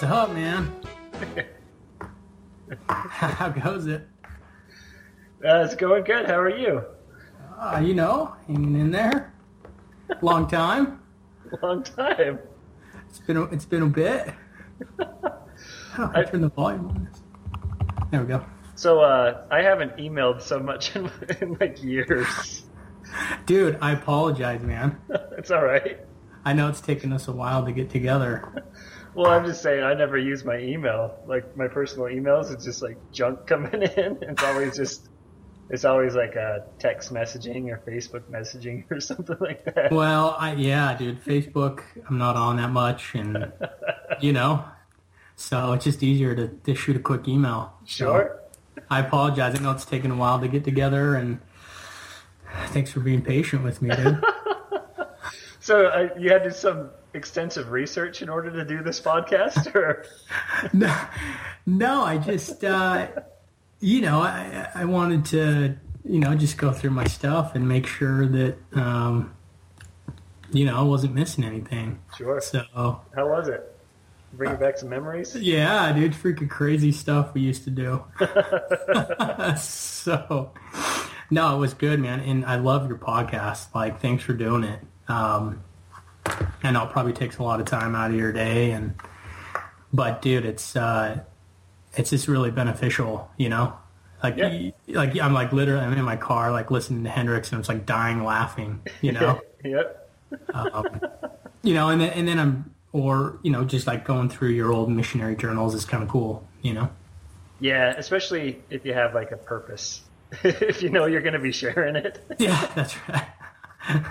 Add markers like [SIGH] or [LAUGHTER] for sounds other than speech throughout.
What's up, man? [LAUGHS] How goes it? uh, it's going good. How are you? Uh, you know, hanging in there. Long time. [LAUGHS] Long time. It's been a, it's been a bit. [LAUGHS] Do I turn the volume on this? There we go. So uh, I haven't emailed so much in, in like years. Dude, I apologize, man. it's all right. I know it's taken us a while to get together. Well, I'm just saying I never use my email. Like my personal emails, it's just like junk [LAUGHS] coming in. It's always just it's always like uh, text messaging or Facebook messaging [LAUGHS] or something like that. Well, I yeah, dude, Facebook, I'm not on that much and [LAUGHS] you know, so it's just easier to, to shoot a quick email. So, Sure. I apologize. I know it's taken a while to get together and thanks for being patient with me, dude. So uh, you had to some extensive research in order to do this podcast, or [LAUGHS] no, no, I just, uh, you know, I, I wanted to, you know, just go through my stuff and make sure that, um, you know, I wasn't missing anything. sure. So, How was it? Bring you back some memories. yeah, dude, freaking crazy stuff we used to do. [LAUGHS] so, no, it was good, man. And I love your podcast. Like, thanks for doing it. Um, I know it probably takes a lot of time out of your day and, but dude, it's, uh, it's just really beneficial, you know? Like, Yeah. like I'm like literally, I'm in my car, like listening to Hendrix and it's like dying laughing, you know? [LAUGHS] Yep. you know, and then, and then I'm, or, you know, just like going through your old missionary journals is kind of cool, you know? Yeah, especially if you have like a purpose. [LAUGHS] if you know you're going to be sharing it. Yeah, that's right. [LAUGHS]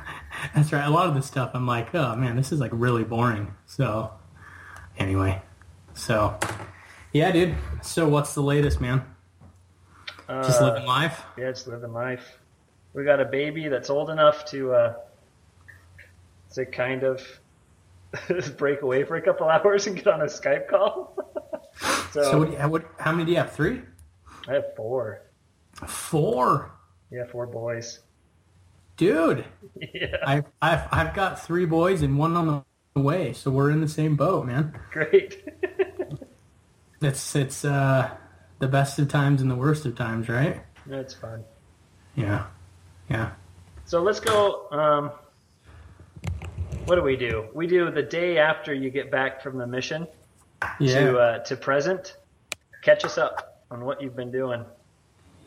that's right. A lot of this stuff, I'm like, oh man, this is like really boring. So, anyway, so yeah, dude. So, what's the latest, man? Just Uh, living life. Yeah, just living life. We got a baby that's old enough to, uh, to kind of [LAUGHS] break away for a couple [LAUGHS] hours and get on a Skype call. [LAUGHS] so, So, what, what? How many do you have? Three, I have four. four, Yeah, four boys. Dude. Yeah, I've I've I've got three boys and one on the way, so we're in the same boat, man. great. [LAUGHS] It's it's uh the best of times and the worst of times, right? That's fun. Yeah, yeah. So let's go. Um, what do we do? We do the day after you get back from the mission Yeah. to uh, to present. Catch us up on what you've been doing.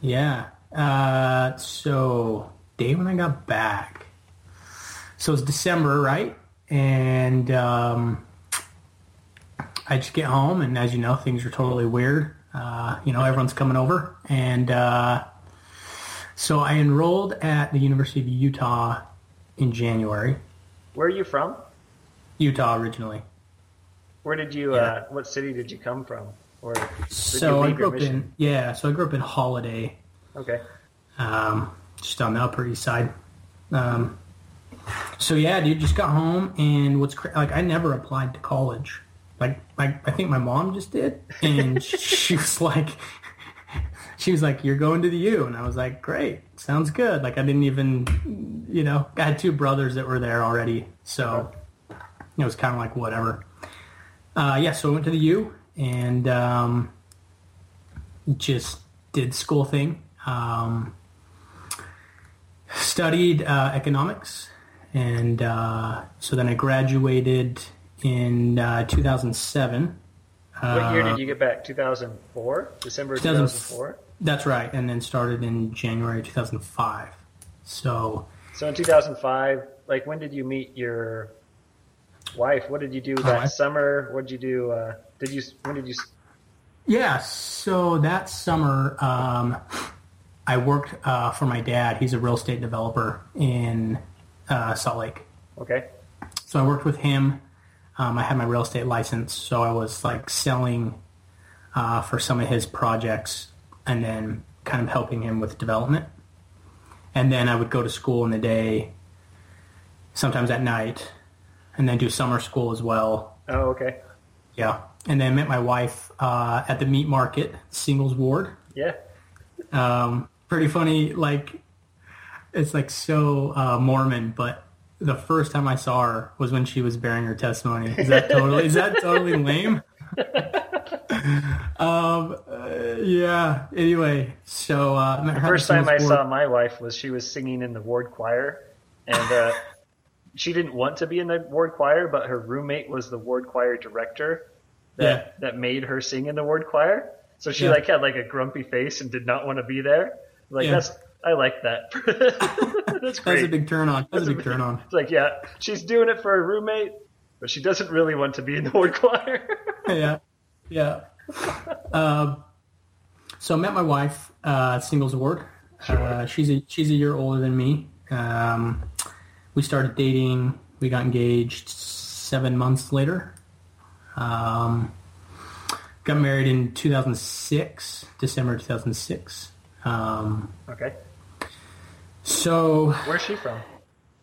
Yeah. Uh, so day when I got back. So it's December, right? And um, I just get home, and as you know, things are totally weird. Uh, you know, everyone's coming over, and uh, so I enrolled at the University of Utah in January. Where are you from? Utah originally. Where did you? Uh, what city did you come from? Or So I grew up mission? in yeah. So I grew up in Holladay, Okay. um, just on the Upper East Side. Um, so yeah, dude, just got home, and what's cra- like I never applied to college. Like, I, I think my mom just did, and [LAUGHS] she was like, she was like, "You're going to the U," and I was like, "Great, sounds good." Like I didn't even, you know, I had two brothers that were there already, so it was kind of like whatever. Uh, yeah, so I went to the U and um, just did school thing. Um, studied uh, economics, and uh, so then I graduated in uh, 2007. What year Uh, did you get back? 2004? December 2004? That's right, and then started in January 2005. So So in 2005, like when did you meet your wife? What did you do that summer? What did you do? Uh, did you? When did you? yeah, so that summer um, I worked uh, for my dad. He's a real estate developer in uh, Salt Lake. Okay. So I worked with him um, I had my real estate license, so I was like selling uh, for some of his projects, and then kind of helping him with development. And then I would go to school in the day, sometimes at night, and then do summer school as well. Oh, okay. Yeah, and then I met my wife uh, at the meat market, singles ward. Yeah. Um, pretty funny. Like it's like so uh, Mormon, but the first time I saw her was when she was bearing her testimony. Is that totally? is that totally [LAUGHS] lame? um, uh, yeah. Anyway, so uh, The first time I saw my wife was she was singing in the ward choir, and uh, she didn't want to be in the ward choir, but her roommate was the ward choir director that that made her sing in the ward choir. So she Yeah. like had like a grumpy face and did not want to be there. Like Yeah. that's I like that. [LAUGHS] that's great. That's a big turn on. That's a big turn on. It's like yeah, she's doing it for a roommate, but she doesn't really want to be in the ward choir. [LAUGHS] yeah, yeah. [LAUGHS] Um, so I met my wife uh, at Singles Ward. Uh, she's a she's a year older than me. Um, we started dating. We got engaged seven months later. Um, got married in 2006, December 2006. Um, okay, so where's she from?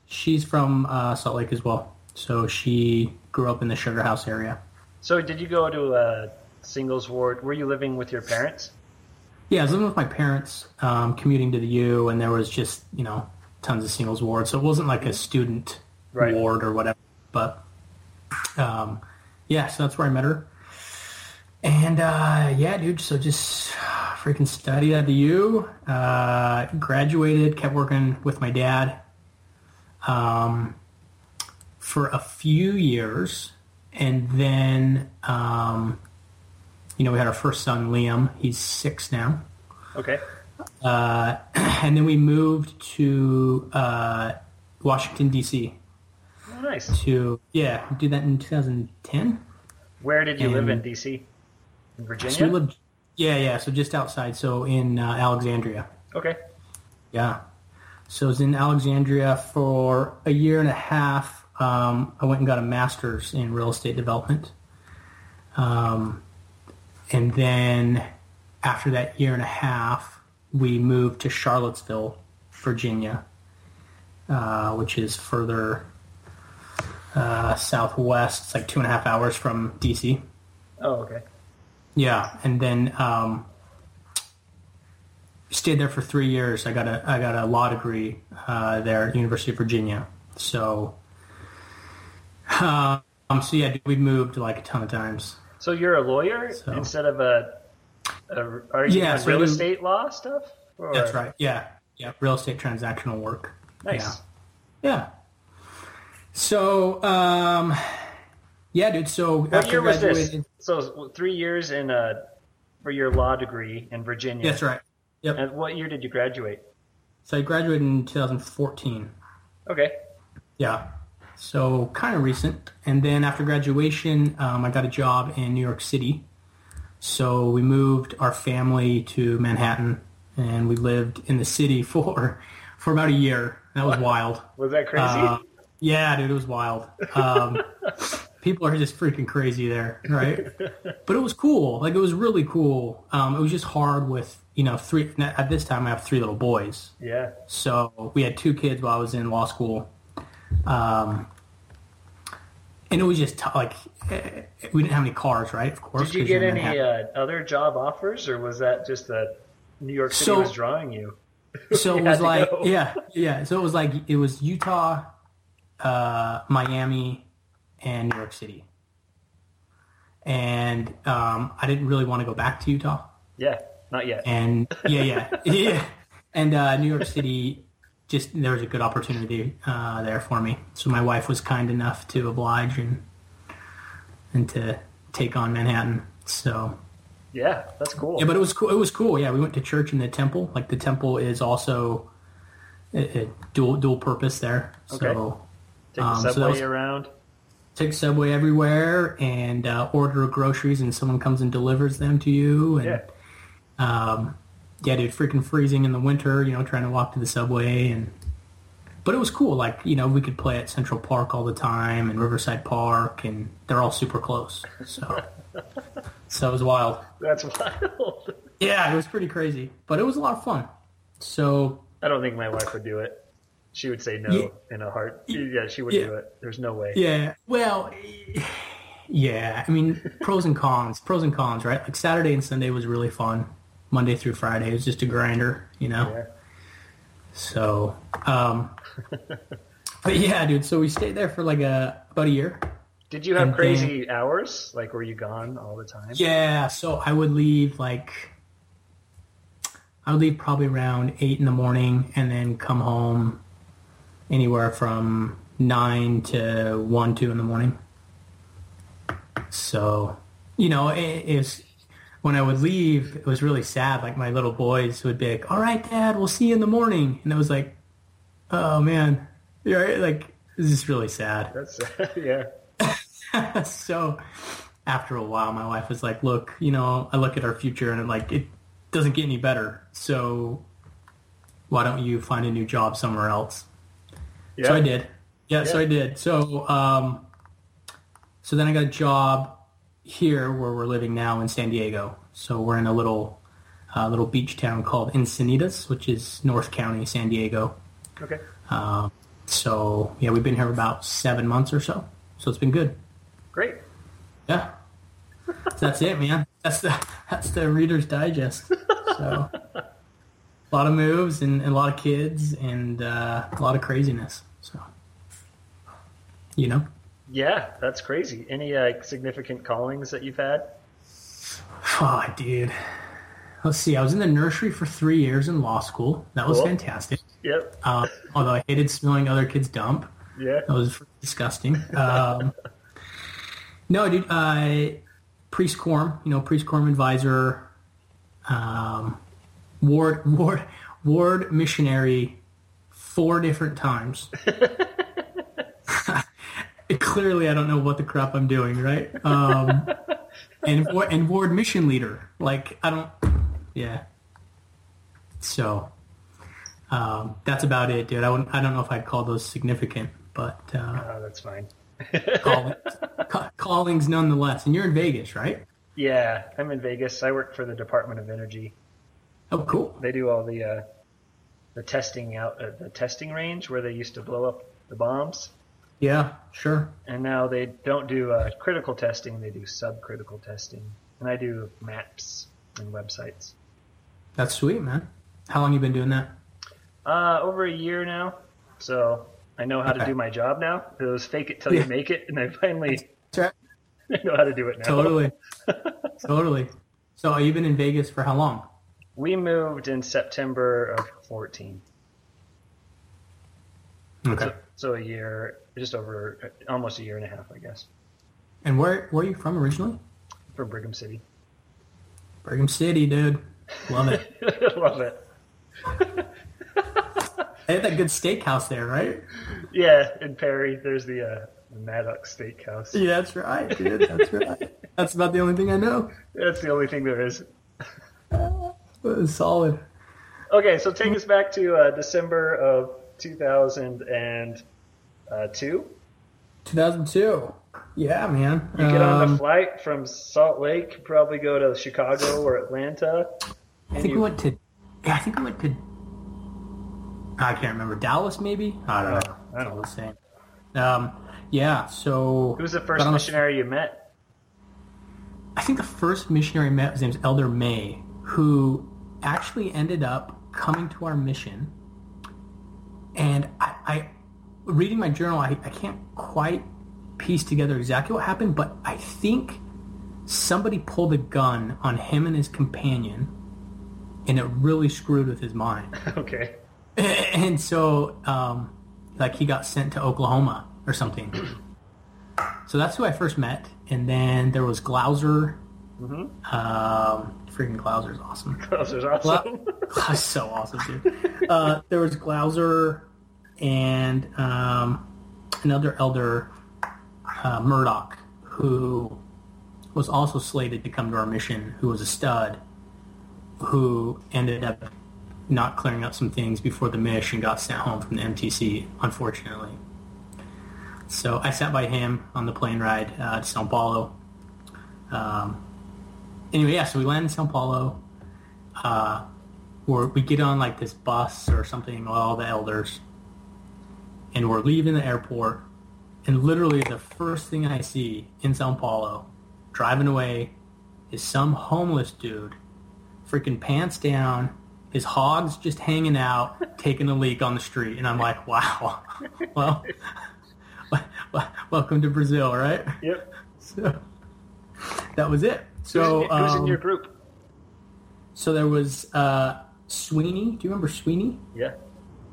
she's from uh, Salt Lake as well. So she grew up in the Sugar House area. So did you go to a singles ward? Were you living with your parents? Yeah, I was living with my parents, um, commuting to the U, and there was just you know tons of singles wards, so it wasn't like a student Right. ward or whatever. But um, yeah, so that's where I met her, and uh, yeah, dude. So just freaking studied at the U, uh, graduated, kept working with my dad um, for a few years, and then um, you know we had our first son, Liam. He's six now. Okay. Uh, [CLEARS THROAT] and then we moved to uh, Washington D.C. Oh, nice. To yeah, we did that in 2010. Where did you live in DC? In Virginia? So yeah, yeah. So just outside, so in uh, Alexandria. okay. Yeah. So I was in Alexandria for a year and a half. Um, I went and got a master's in real estate development. Um, and then after that year and a half, we moved to Charlottesville, Virginia, uh, which is further uh, southwest. It's like two and a half hours from DC. Oh, okay. Yeah, and then um, stayed there for three years. I got a I got a law degree uh, there at University of Virginia. So, um, so yeah, we moved like a ton of times. So you're a lawyer So- instead of a, a are you Yeah, so real estate law stuff? Or- That's right. Yeah, yeah, real estate transactional work. Nice. Yeah, yeah. So, um, yeah, dude. So What year was this? So three years in uh for your law degree in Virginia. that's right. Yep. And what year did you graduate? So I graduated in 2014. Okay. Yeah. So kind of recent. And then after graduation, um, I got a job in New York City. So we moved our family to Manhattan, and we lived in the city [LAUGHS] for for about a year. That was wild. Was that crazy? Uh, yeah, dude, it was wild. Um, [LAUGHS] people are just freaking crazy there, right? [LAUGHS] But it was cool. Like it was really cool. Um, it was just hard with you know three. At this time, I have three little boys. yeah. So we had two kids while I was in law school, um, and it was just t- like eh, we didn't have any cars, right? Of course. Did you get any uh, other job offers, or was that just that New York City So- was drawing you? [LAUGHS] so it was like go. yeah, yeah. So it was like it was Utah, uh, Miami, and New York City, and um, I didn't really want to go back to Utah. Yeah. Not yet. and yeah, yeah, [LAUGHS] yeah. And uh, New York City, just there was a good opportunity uh, there for me. So my wife was kind enough to oblige and and to take on Manhattan. So yeah. That's cool. yeah, but it was cool. It was cool. Yeah, we went to church in the temple. Like the temple is also a, a dual dual purpose there. So Okay. Take the um, so subway was- around. Take subway everywhere and uh, order groceries, and someone comes and delivers them to you. And Yeah. um, yeah, dude, freaking freezing in the winter, you know, trying to walk to the subway and but it was cool. Like you know, we could play at Central Park all the time and Riverside Park, and they're all super close. So, [LAUGHS] so it was wild. That's wild. [LAUGHS] Yeah, it was pretty crazy, but it was a lot of fun. So I don't think my wife would do it. She would say no Yeah. in a heart. Yeah, she would Yeah. do it. There's no way. yeah, well, yeah. I mean, pros and cons, pros and cons, right? Like Saturday and Sunday was really fun. Monday through Friday was just a grinder, you know. Yeah. So, um, [LAUGHS] but yeah, dude. So we stayed there for like a about a year. Did you have crazy hours? Like, were you gone all the time? Yeah, so I would leave like I would leave probably around eight in the morning and then come home anywhere from nine to one, two in the morning. So, you know, it, it's when I would leave, it was really sad. Like my little boys would be like, "All right, Dad, we'll see you in the morning," and it was like, "Oh man, you're right." Like this is really sad. [LAUGHS] That's [LAUGHS] yeah. [LAUGHS] so after a while my wife was like look you know i look at our future and I'm like it doesn't get any better so why don't you find a new job somewhere else Yeah. so i did yeah, so i did so um so then i got a job here where we're living now in san diego so we're in a little uh, little beach town called encinitas which is north county san diego Okay. um, so yeah we've been here about seven months or so so it's been good Great. yeah. So that's it, man. That's the that's the Reader's Digest. So a lot of moves and, and a lot of kids and uh, a lot of craziness. So you know, Yeah, that's crazy. Any uh, significant callings that you've had? [SIGHS] oh, dude. Let's see. I was in the nursery for three years in law school. That was Cool. fantastic. Yep. Um, although I hated smelling other kids' dump. Yeah. That was disgusting. Um, [LAUGHS] no, dude. Uh, priest quorum, you know, priest quorum advisor, um, ward [LAUGHS] ward ward missionary, four different times. [LAUGHS] Clearly, I don't know what the crap I'm doing, right? Um, and and ward mission leader, like I don't, yeah. So, um, that's about it, dude. I wouldn't, I don't know if I'd call those significant, but uh, Oh, that's fine. [LAUGHS] callings, ca- callings nonetheless. And you're in Vegas, right? Yeah, I'm in Vegas. I work for the Department of Energy. Oh, cool. They do all the uh, the testing out at the testing range where they used to blow up the bombs, Yeah, sure. and now they don't do uh, critical testing. They do subcritical testing, and I do maps and websites. That's sweet, man. How long you been doing that? Uh, over a year now, so I know how to do my job now. It was fake it till you make it, and I finally right. [LAUGHS] know how to do it now. Totally. [LAUGHS] totally. So, you've been in Vegas for how long? We moved in September of 14. Okay. So, so a year, just over, almost a year and a half, I guess, And where where are you from originally? from Brigham City. Brigham City, dude. Love it. [LAUGHS] Love it. [LAUGHS] they had that good steakhouse there, right? Yeah, in Perry, there's the, uh, the Maddox Steakhouse. Yeah, that's right, dude. That's right. [LAUGHS] That's about the only thing I know. That's the only thing there is. Solid. Okay, so take us back to uh, December of 2002. 2002. Yeah, man. You get on Um, the flight from Salt Lake, probably go to Chicago or Atlanta. I think we went to. Yeah, I think we went to. I can't remember Dallas, maybe. I don't know. Oh, I don't know. It's all the same. Um, yeah. So Who was the first on a- missionary you met? I think the first missionary I met was named Elder May, who actually ended up coming to our mission. And I, I reading my journal, I, I can't quite piece together exactly what happened, but I think somebody pulled a gun on him and his companion, and it really screwed with his mind. [LAUGHS] Okay. [LAUGHS] and so um, like he got sent to Oklahoma or something. [CLEARS THROAT] so that's who I first met, and then there was Glauser. Um, freaking [LAUGHS] Glauser's awesome. Are awesome. Glauser's so awesome, dude. Uh, there was Glauser and um, another elder, uh, Murdoch, who was also slated to come to our mission, who was a stud, who ended up not clearing up some things before the Mish and got sent home from the MTC, unfortunately. So I sat by him on the plane ride uh, to Sao Paulo. Um, anyway, yeah, so we land in Sao Paulo. Uh, where we get on like this bus or something, all the elders, and we're leaving the airport. And literally the first thing I see in Sao Paulo, driving away, is some homeless dude, freaking pants down, his hogs just hanging out, taking a leak on the street. And I'm like, wow, [LAUGHS] [LAUGHS] well, welcome to Brazil, right? Yep. So that was it. So in, who's in um, your group? so there was uh, Sweeney. Do you remember Sweeney? Yeah.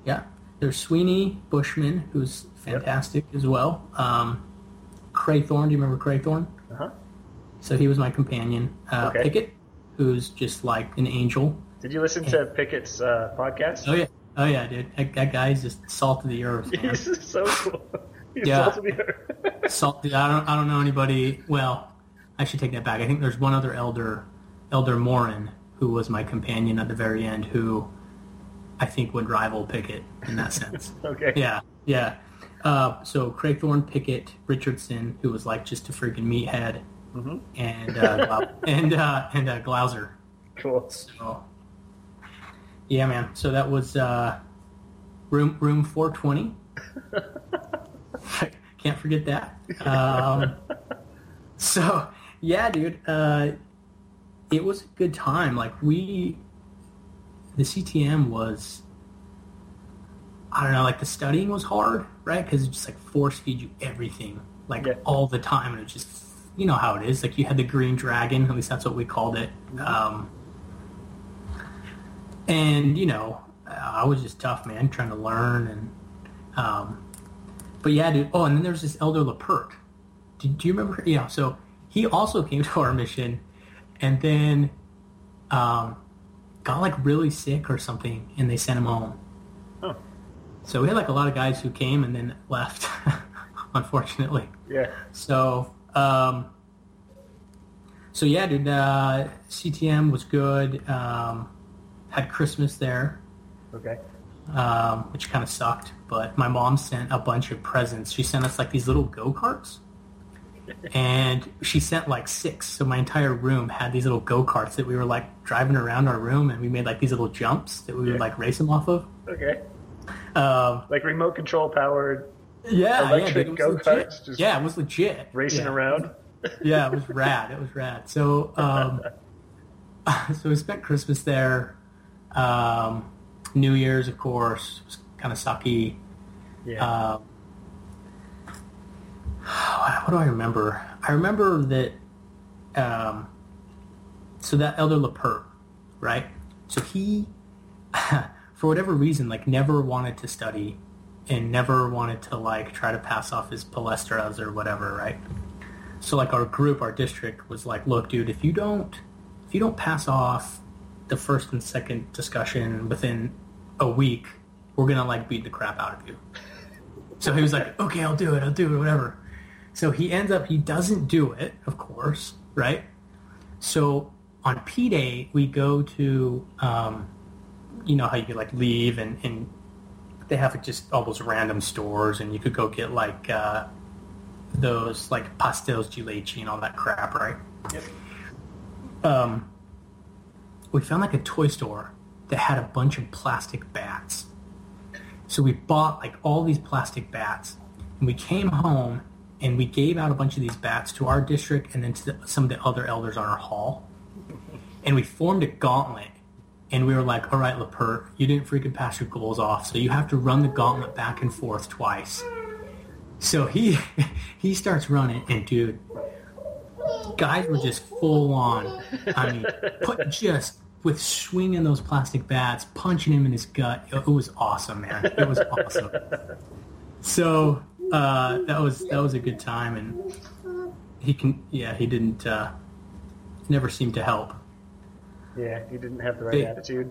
Yeah. There's Sweeney Bushman, who's fantastic as well. Um, Craythorne. Do you remember Craythorne? Uh huh. So he was my companion. Uh, Okay. Pickett, who's just like an angel. Did you listen to Pickett's uh, podcast? Oh yeah. Oh yeah, dude. That, that guy's just salt of the earth. Man. [LAUGHS] He's so cool. [LAUGHS] He's Yeah. supposed to be her. salt. I don't. I don't know anybody. Well, I should take that back. I think there's one other elder, Elder Morin, who was my companion at the very end, who I think would rival Pickett in that [LAUGHS] sense. okay. Yeah, yeah. Uh, so Craythorne, Pickett, Richardson, who was like just a freaking meathead, Mhm. [LAUGHS] and uh, and uh, and uh, Glauser. Cool. So yeah, man. So that was uh, room room four twenty. [LAUGHS] Can't forget that. Um, so yeah, dude. Uh, it was a good time. Like we, the CTM was. I don't know, like the studying was hard, right? Because it just like force feed you everything, like Yeah. all the time, and it just, you know how it is. Like you had the green dragon, at least that's what we called it. Um, and you know, I was just tough, man, trying to learn and, um, but yeah, dude. Oh, and then there's this Elder Lepert. Do, do you remember? Yeah. So he also came to our mission, and then, um, got like really sick or something, and they sent him home. Oh. So we had like a lot of guys who came and then [LAUGHS] left, [LAUGHS] unfortunately. Yeah. So, um, so yeah, dude, uh, CTM was good. Um, had Christmas there, Okay. um, which kind of sucked. But my mom sent a bunch of presents. She sent us like these little go karts, and she sent like six. So my entire room had these little go karts that we were like driving around our room, and we made like these little jumps that we would like race them off of. Okay. Um, Like remote control powered yeah, Electric yeah, it was go-karts, legit. just Yeah, it was legit. racing Yeah. around. [LAUGHS] yeah, it was rad. It was rad. So, um, [LAUGHS] so we spent Christmas there. Um, New Year's, of course, was kind of sucky. Yeah. Um, what do I remember? I remember that. Um, so that Elder Lepert, right? So he, [LAUGHS] for whatever reason, like never wanted to study, and never wanted to like try to pass off his palestras or whatever, right? So like our group, our district was like, look, dude, if you don't, if you don't pass off the first and second discussion within a week, we're gonna like beat the crap out of you. So he was like, okay, I'll do it, I'll do it, whatever. So he ends up, he doesn't do it, of course, right? So on P Day, we go to, um, you know how you could like leave and, and they have like, just all those random stores and you could go get like uh, those like pastels de leche and all that crap, right? Yep. um, we found like a toy store that had a bunch of plastic bats. So we bought like all these plastic bats, and we came home and we gave out a bunch of these bats to our district and then to the, some of the other elders on our hall. And we formed a gauntlet, and we were like, "All right, Lepert, you didn't freaking pass your goals off, so you have to run the gauntlet back and forth twice." So he [LAUGHS] he starts running, and dude, guys were just full on. I mean, put just with swinging those plastic bats, punching him in his gut. It was awesome, man. It was awesome. So uh, that was that was a good time, and he can yeah he didn't uh, never seemed to help. Yeah, he didn't have the right Hey. attitude.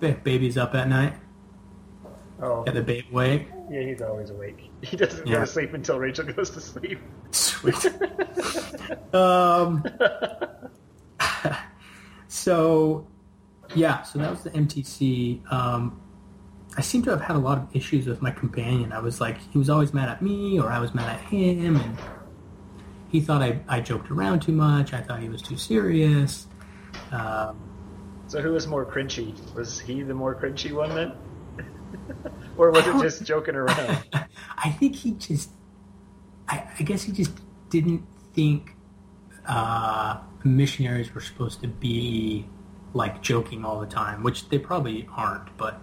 Ba- Baby's up at night. Oh, Got the baby awake. yeah, he's always awake. [LAUGHS] He doesn't go to sleep until Rachel goes to sleep. Sweet. [LAUGHS] um, [LAUGHS] so yeah, so that was the MTC. Um, I seem to have had a lot of issues with my companion. I was like, he was always mad at me, or I was mad at him, and he thought I, I joked around too much. I thought he was too serious. Um, So who was more cringy? Was he the more cringy one then? [LAUGHS] or was it just joking around? [LAUGHS] I think he just, I, I guess he just didn't think uh, missionaries were supposed to be like joking all the time, which they probably aren't. But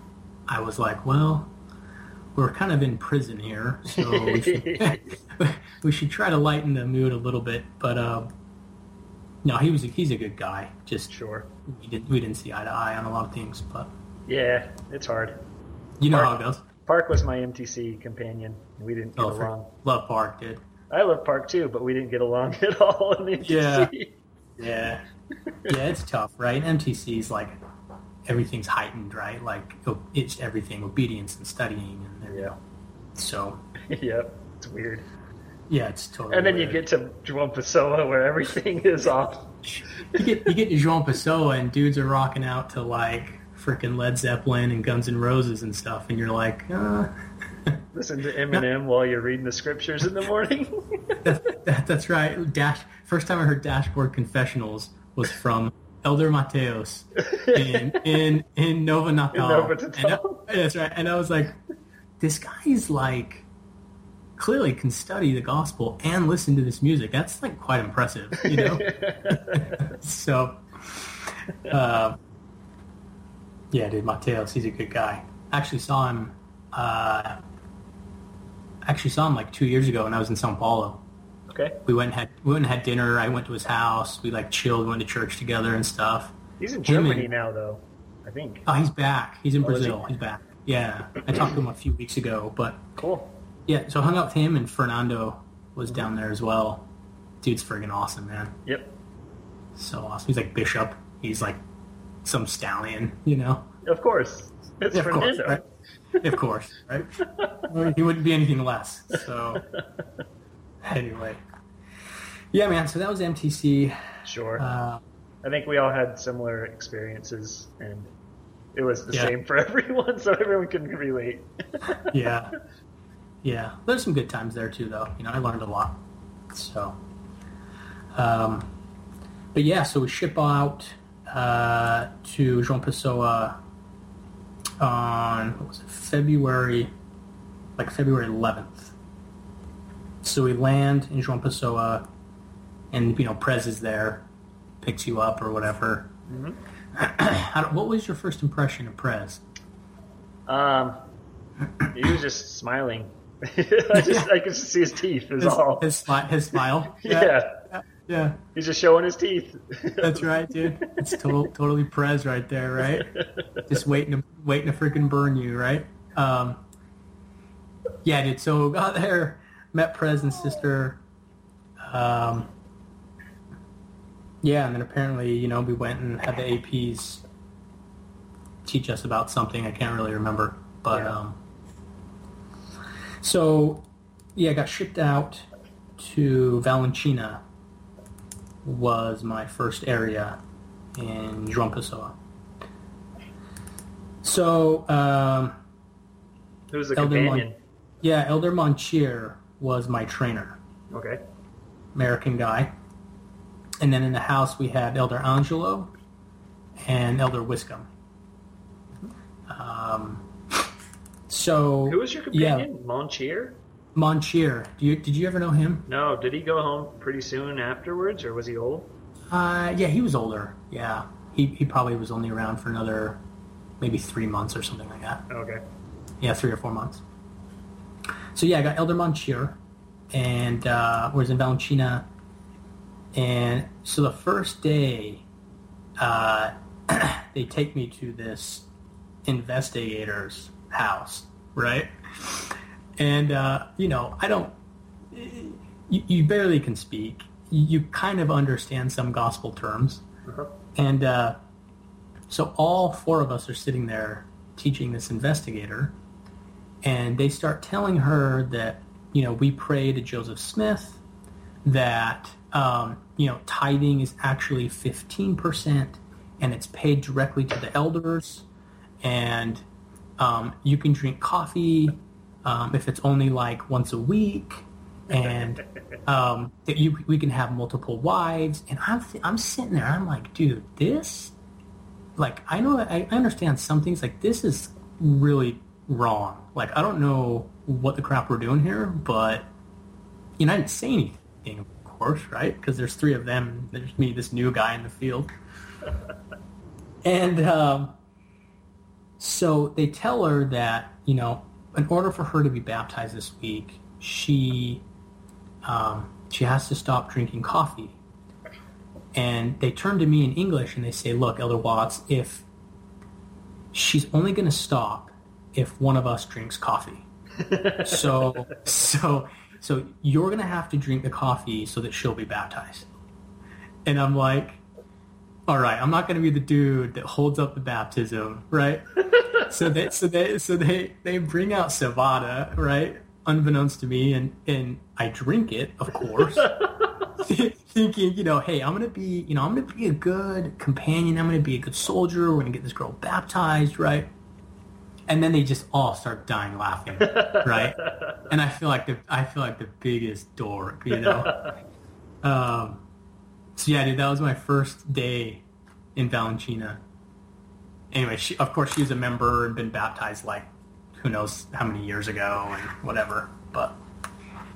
I was like, well, we're kind of in prison here, so we should, [LAUGHS] [LAUGHS] we should try to lighten the mood a little bit. But uh, no, he was a, he's a good guy. Just Sure. we didn't we didn't see eye to eye on a lot of things, but Yeah, it's hard. you know Mark- how it goes. Park was my MTC companion. We didn't get Oh, along. love Park, dude. I love Park too, but we didn't get along [LAUGHS] at all in the MTC. Yeah. Yeah. yeah, it's tough, right? MTC is like everything's heightened, right? Like it's everything obedience and studying and everything. Yeah. So [LAUGHS] yep. It's weird. yeah, it's totally. And then you get to João Pessoa where everything [LAUGHS] is off. you get you get to João Pessoa and dudes are rocking out to like freaking Led Zeppelin and Guns N' Roses and stuff, and you're like, uh, [LAUGHS] Listen to Eminem while you're reading the scriptures in the morning. that, that, that's right. Dash. First time I heard Dashboard Confessionals was from Elder Mateos in in [LAUGHS] in Nova Natal. Nova And Natal. I- that's right. And I was like, this guy's like clearly can study the gospel and listen to this music. That's like quite impressive, you know. [LAUGHS] [LAUGHS] so, uh, yeah, dude, Mateos, he's a good guy. Actually saw him. Uh, actually saw him like two years ago when I was in Sao Paulo okay. we went and had we went and had dinner. I went to his house. We like chilled, went to church together and stuff. He's in Germany and- now, though. I think. Oh, he's back. He's in Oh, is he? Brazil. He's back. Yeah, I talked to him a few weeks ago, but Cool. yeah. So I hung out with him and Fernando was down there as well. Dude's friggin' awesome, man. Yep. So awesome. He's like bishop. He's like some stallion, you know. Of course. It's Yeah, of course, Fernando. right? Of course, right? [LAUGHS] He wouldn't be anything less. So [LAUGHS] [LAUGHS] anyway, yeah, man. So that was MTC. Sure. Uh, I think we all had similar experiences, and it was the Yeah. same for [LAUGHS] everyone, so everyone can relate. [LAUGHS] yeah yeah there's some good times there too though you know i learned a lot so um but yeah so we ship out uh to joão pessoa on what was it february like february 11th so we land in joão pessoa and you know prez is there picks you up or whatever [CLEARS THROAT] How, what was your first impression of prez Um, he was just smiling. [LAUGHS] I just I could just see his teeth. Is his, all. his, smi- his smile [LAUGHS] yeah. yeah he's just showing his teeth. [LAUGHS] That's right, dude. It's total, totally Prez right there, right? Just waiting to waiting to freaking burn you, right? Um, yeah, dude. So got there, met Prez and sister. Um, yeah, and then apparently, you know, we went and had the APs teach us about something. I can't really remember, but Yeah. um, so yeah, I got shipped out to Valentina was my first area in João Pessoa. So, um, Who's the Elder Mon- companion? yeah, Elder Monchier was my trainer, Okay. American guy. And then in the house we had Elder Angelo and Elder Wiscombe. Um, so, Who was your yeah, companion? Monchier? Monchier. Do you, did you ever know him? No, did he go home pretty soon afterwards, or was he old? Uh, yeah, he was older. Yeah, he, he probably was only around for another maybe three months or something like that. Okay. Yeah, three or four months. So yeah, I got Elder Monchier, and uh, was in Valentina, and so the first day, uh, [CLEARS THROAT] they take me to this investigator's house, right? And uh, you know, I don't. You, you barely can speak. You, you kind of understand some gospel terms, Uh-huh. and uh, so all four of us are sitting there teaching this investigator, and they start telling her that you know we pray to Joseph Smith, that um, you know tithing is actually fifteen percent, and it's paid directly to the elders, and um, you can drink coffee um, if it's only like once a week, and um, that you we can have multiple wives. And I'm th- I'm sitting there, I'm like, dude, this, like, I know I, I understand some things. Like, this is really wrong. Like, I don't know what the crap we're doing here, but you know, I didn't say anything, of course, right? Because there's three of them. There's me, this new guy in the field, [LAUGHS] and um, so they tell her that you know, in order for her to be baptized this week, she um, she has to stop drinking coffee. And they turn to me in English and they say, "Look, Elder Watts, if she's only going to stop if one of us drinks coffee. so, so, so you're going to have to drink the coffee so that she'll be baptized." And I'm like, "All right, I'm not going to be the dude that holds up the baptism, right?" [LAUGHS] so they, so they, so they, they bring out cevada, right? Unbeknownst to me, and and I drink it, of course, [LAUGHS] thinking, you know, hey, I'm gonna be, you know, I'm gonna be a good companion. I'm gonna be a good soldier. We're gonna get this girl baptized, right? And then they just all start dying laughing, [LAUGHS] right? And I feel like the, I feel like the biggest dork, you know. [LAUGHS] Um, so yeah, dude, that was my first day in Valentina anyway, she, of course, she's a member and been baptized like who knows how many years ago and whatever. But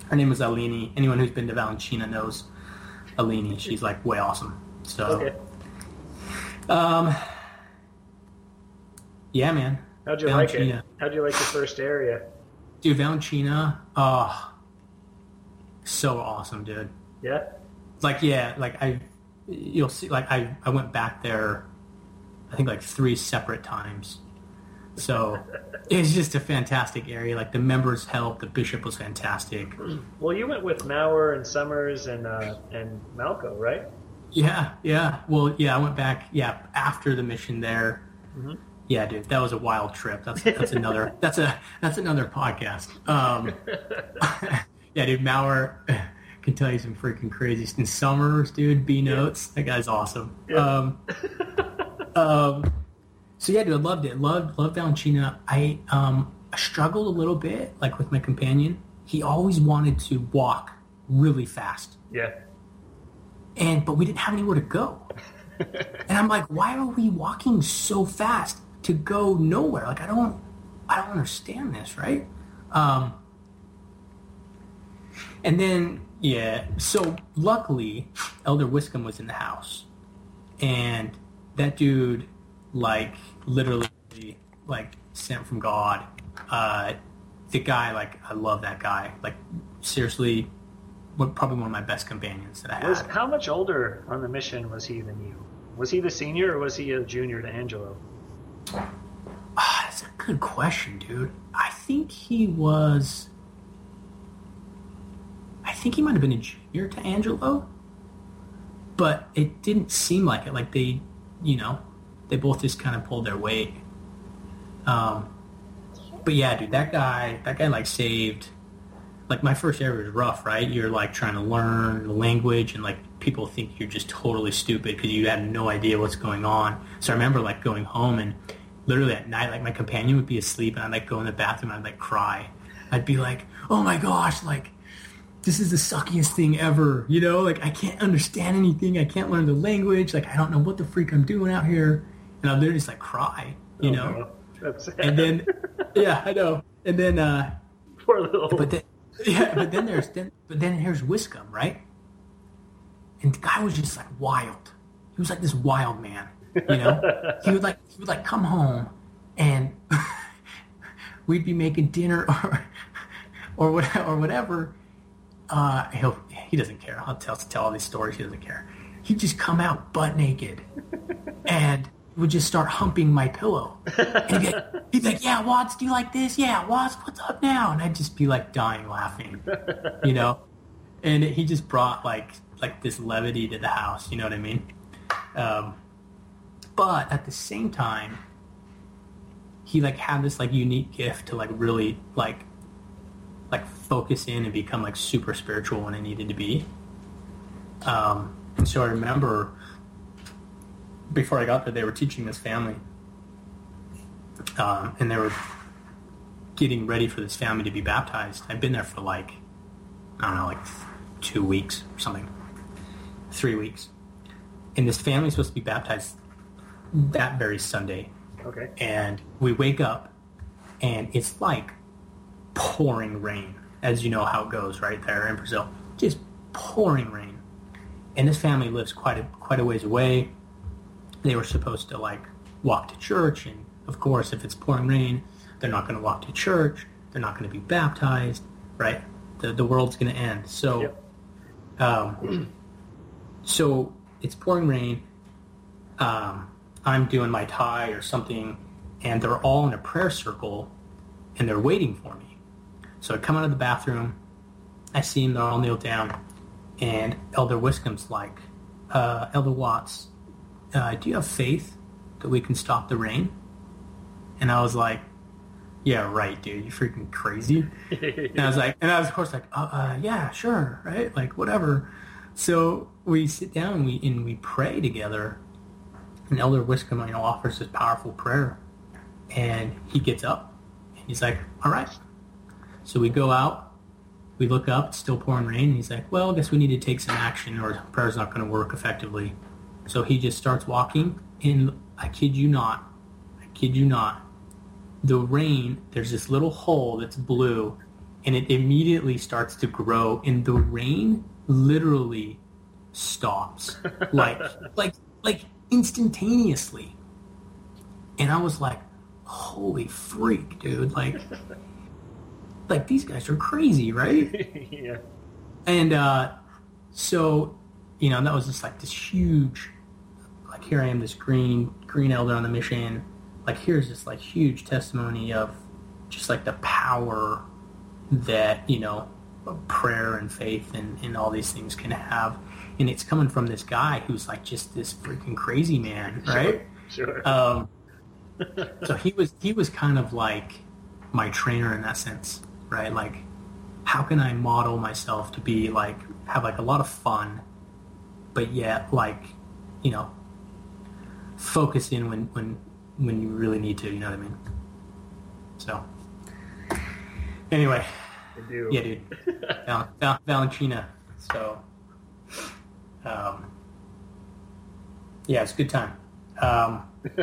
her name is Alini. Anyone who's been to Valentina knows Alini. She's like way awesome. So, Okay. um, yeah, man. How'd you like it? How'd you like the first area? Dude, Valentina, oh, so awesome, dude. Yeah. Like, yeah, like I, you'll see, like I, I went back there, I think like three separate times. So [LAUGHS] it's just a fantastic area. Like the members helped, the bishop was fantastic. [CLEARS THROAT] Well, you went with Mauer and Summers and uh, and Malco, right? Yeah, yeah. Well, yeah, I went back, yeah, after the mission there. Mhm. Yeah, dude, that was a wild trip. That's that's another [LAUGHS] that's a that's another podcast. Um, [LAUGHS] yeah, dude, Maurer can tell you some freaking crazy. And Summers, dude, B notes. That guy's awesome. Yeah. Um, [LAUGHS] um, so yeah, dude, I loved it. Loved loved Valentina. I um I struggled a little bit, like with my companion. He always wanted to walk really fast, Yeah. and but we didn't have anywhere to go. and I'm like, why are we walking so fast to go nowhere? Like I don't I don't understand this, right? Um, and then yeah, so luckily Elder Wiscombe was in the house, and that dude like literally like sent from God. Uh, the guy like I love that guy. Like seriously, probably one of my best companions that I had. Was how much older on the mission was he than you? Was he the senior or was he a junior to Angelo? Ah, that's a good question, dude. I think he was. I think he might have been a junior to Angelo, but it didn't seem like it. Like they, you know, they both just kind of pulled their weight. Um, but yeah, dude, that guy, that guy like saved. Like my first year was rough, right? You're like trying to learn the language, and like people think you're just totally stupid because you have no idea what's going on. So I remember like going home and literally at night, like my companion would be asleep, and I'd like go in the bathroom and I'd like cry. I'd be like, "Oh my gosh, like this is the suckiest thing ever," you know? Like I can't understand anything. I can't learn the language. Like I don't know what the freak I'm doing out here, and I'd literally just like cry, you Oh, know? no. That's sad. And then, yeah, I know. And then, uh, poor little. but then, yeah, but then there's then, but then here's Wiscombe, right? And the guy was just like wild. He was like this wild man, you know. he would like he would like come home, and [LAUGHS] we'd be making dinner or or whatever or whatever. Uh, he'll he doesn't care. I'll tell tell all these stories. He doesn't care. He'd just come out butt naked, and would just start humping my pillow. And he'd be, like, he'd be like, "Yeah, Watts, do you like this? Yeah, Watts, what's up now?" And I'd just be like dying laughing, you know. And he just brought like like this levity to the house. You know what I mean? Um, but at the same time, he like had this like unique gift to like really like like focus in and become like super spiritual when it needed to be. Um, and so I remember before I got there, they were teaching this family, um, and they were getting ready for this family to be baptized. i've been there for like I don't know, like two weeks or something, three weeks, and this family's supposed to be baptized that very Sunday, Okay. and we wake up, and it's like pouring rain, as you know how it goes right there in Brazil, just pouring rain, and this family lives quite a quite a ways away. They were supposed to like walk to church, and of course, if it's pouring rain, they're not going to walk to church. They're not going to be baptized, right? The the world's going to end. So, Yep. um, [CLEARS THROAT] so it's pouring rain. Um, I'm doing my tie or something, and they're all in a prayer circle, and they're waiting for me. So I come out of the bathroom. I see them. They're all kneeled down, and Elder Wiscombe's like, uh, Elder Watts, uh, do you have faith that we can stop the rain? And I was like, yeah, right, dude. You freaking crazy. And I was like, and I was of course like, uh, uh, yeah, sure, right, like whatever. So we sit down and we and we pray together. And Elder Wiscombe, you know, offers this powerful prayer, and he gets up. And he's like, all right. So we go out, we look up, it's still pouring rain. And he's like, well, I guess we need to take some action, or prayer's not going to work effectively. So he just starts walking, and I kid you not, I kid you not, the rain, there's this little hole that's blue, and it immediately starts to grow, and the rain literally stops, [LAUGHS] like, like, like instantaneously. And I was like, "Holy freak, dude! Like, [LAUGHS] like these guys are crazy, right?" [LAUGHS] yeah. And uh, so, you know, that was just like this huge, like here I am, this green green elder on the mission. Like here's this like huge testimony of just like the power that you know prayer and faith and, and all these things can have, and it's coming from this guy who's like just this freaking crazy man, right? Sure. Um, [LAUGHS] so he was he was kind of like my trainer in that sense, right? Like, how can I model myself to be like have like a lot of fun, but yet like, you know, focus in when when when you really need to. You know what I mean? So, anyway, I do. yeah, dude, [LAUGHS] Val- Val- Valentina. So, um, yeah, it's a good time. Um, [LAUGHS]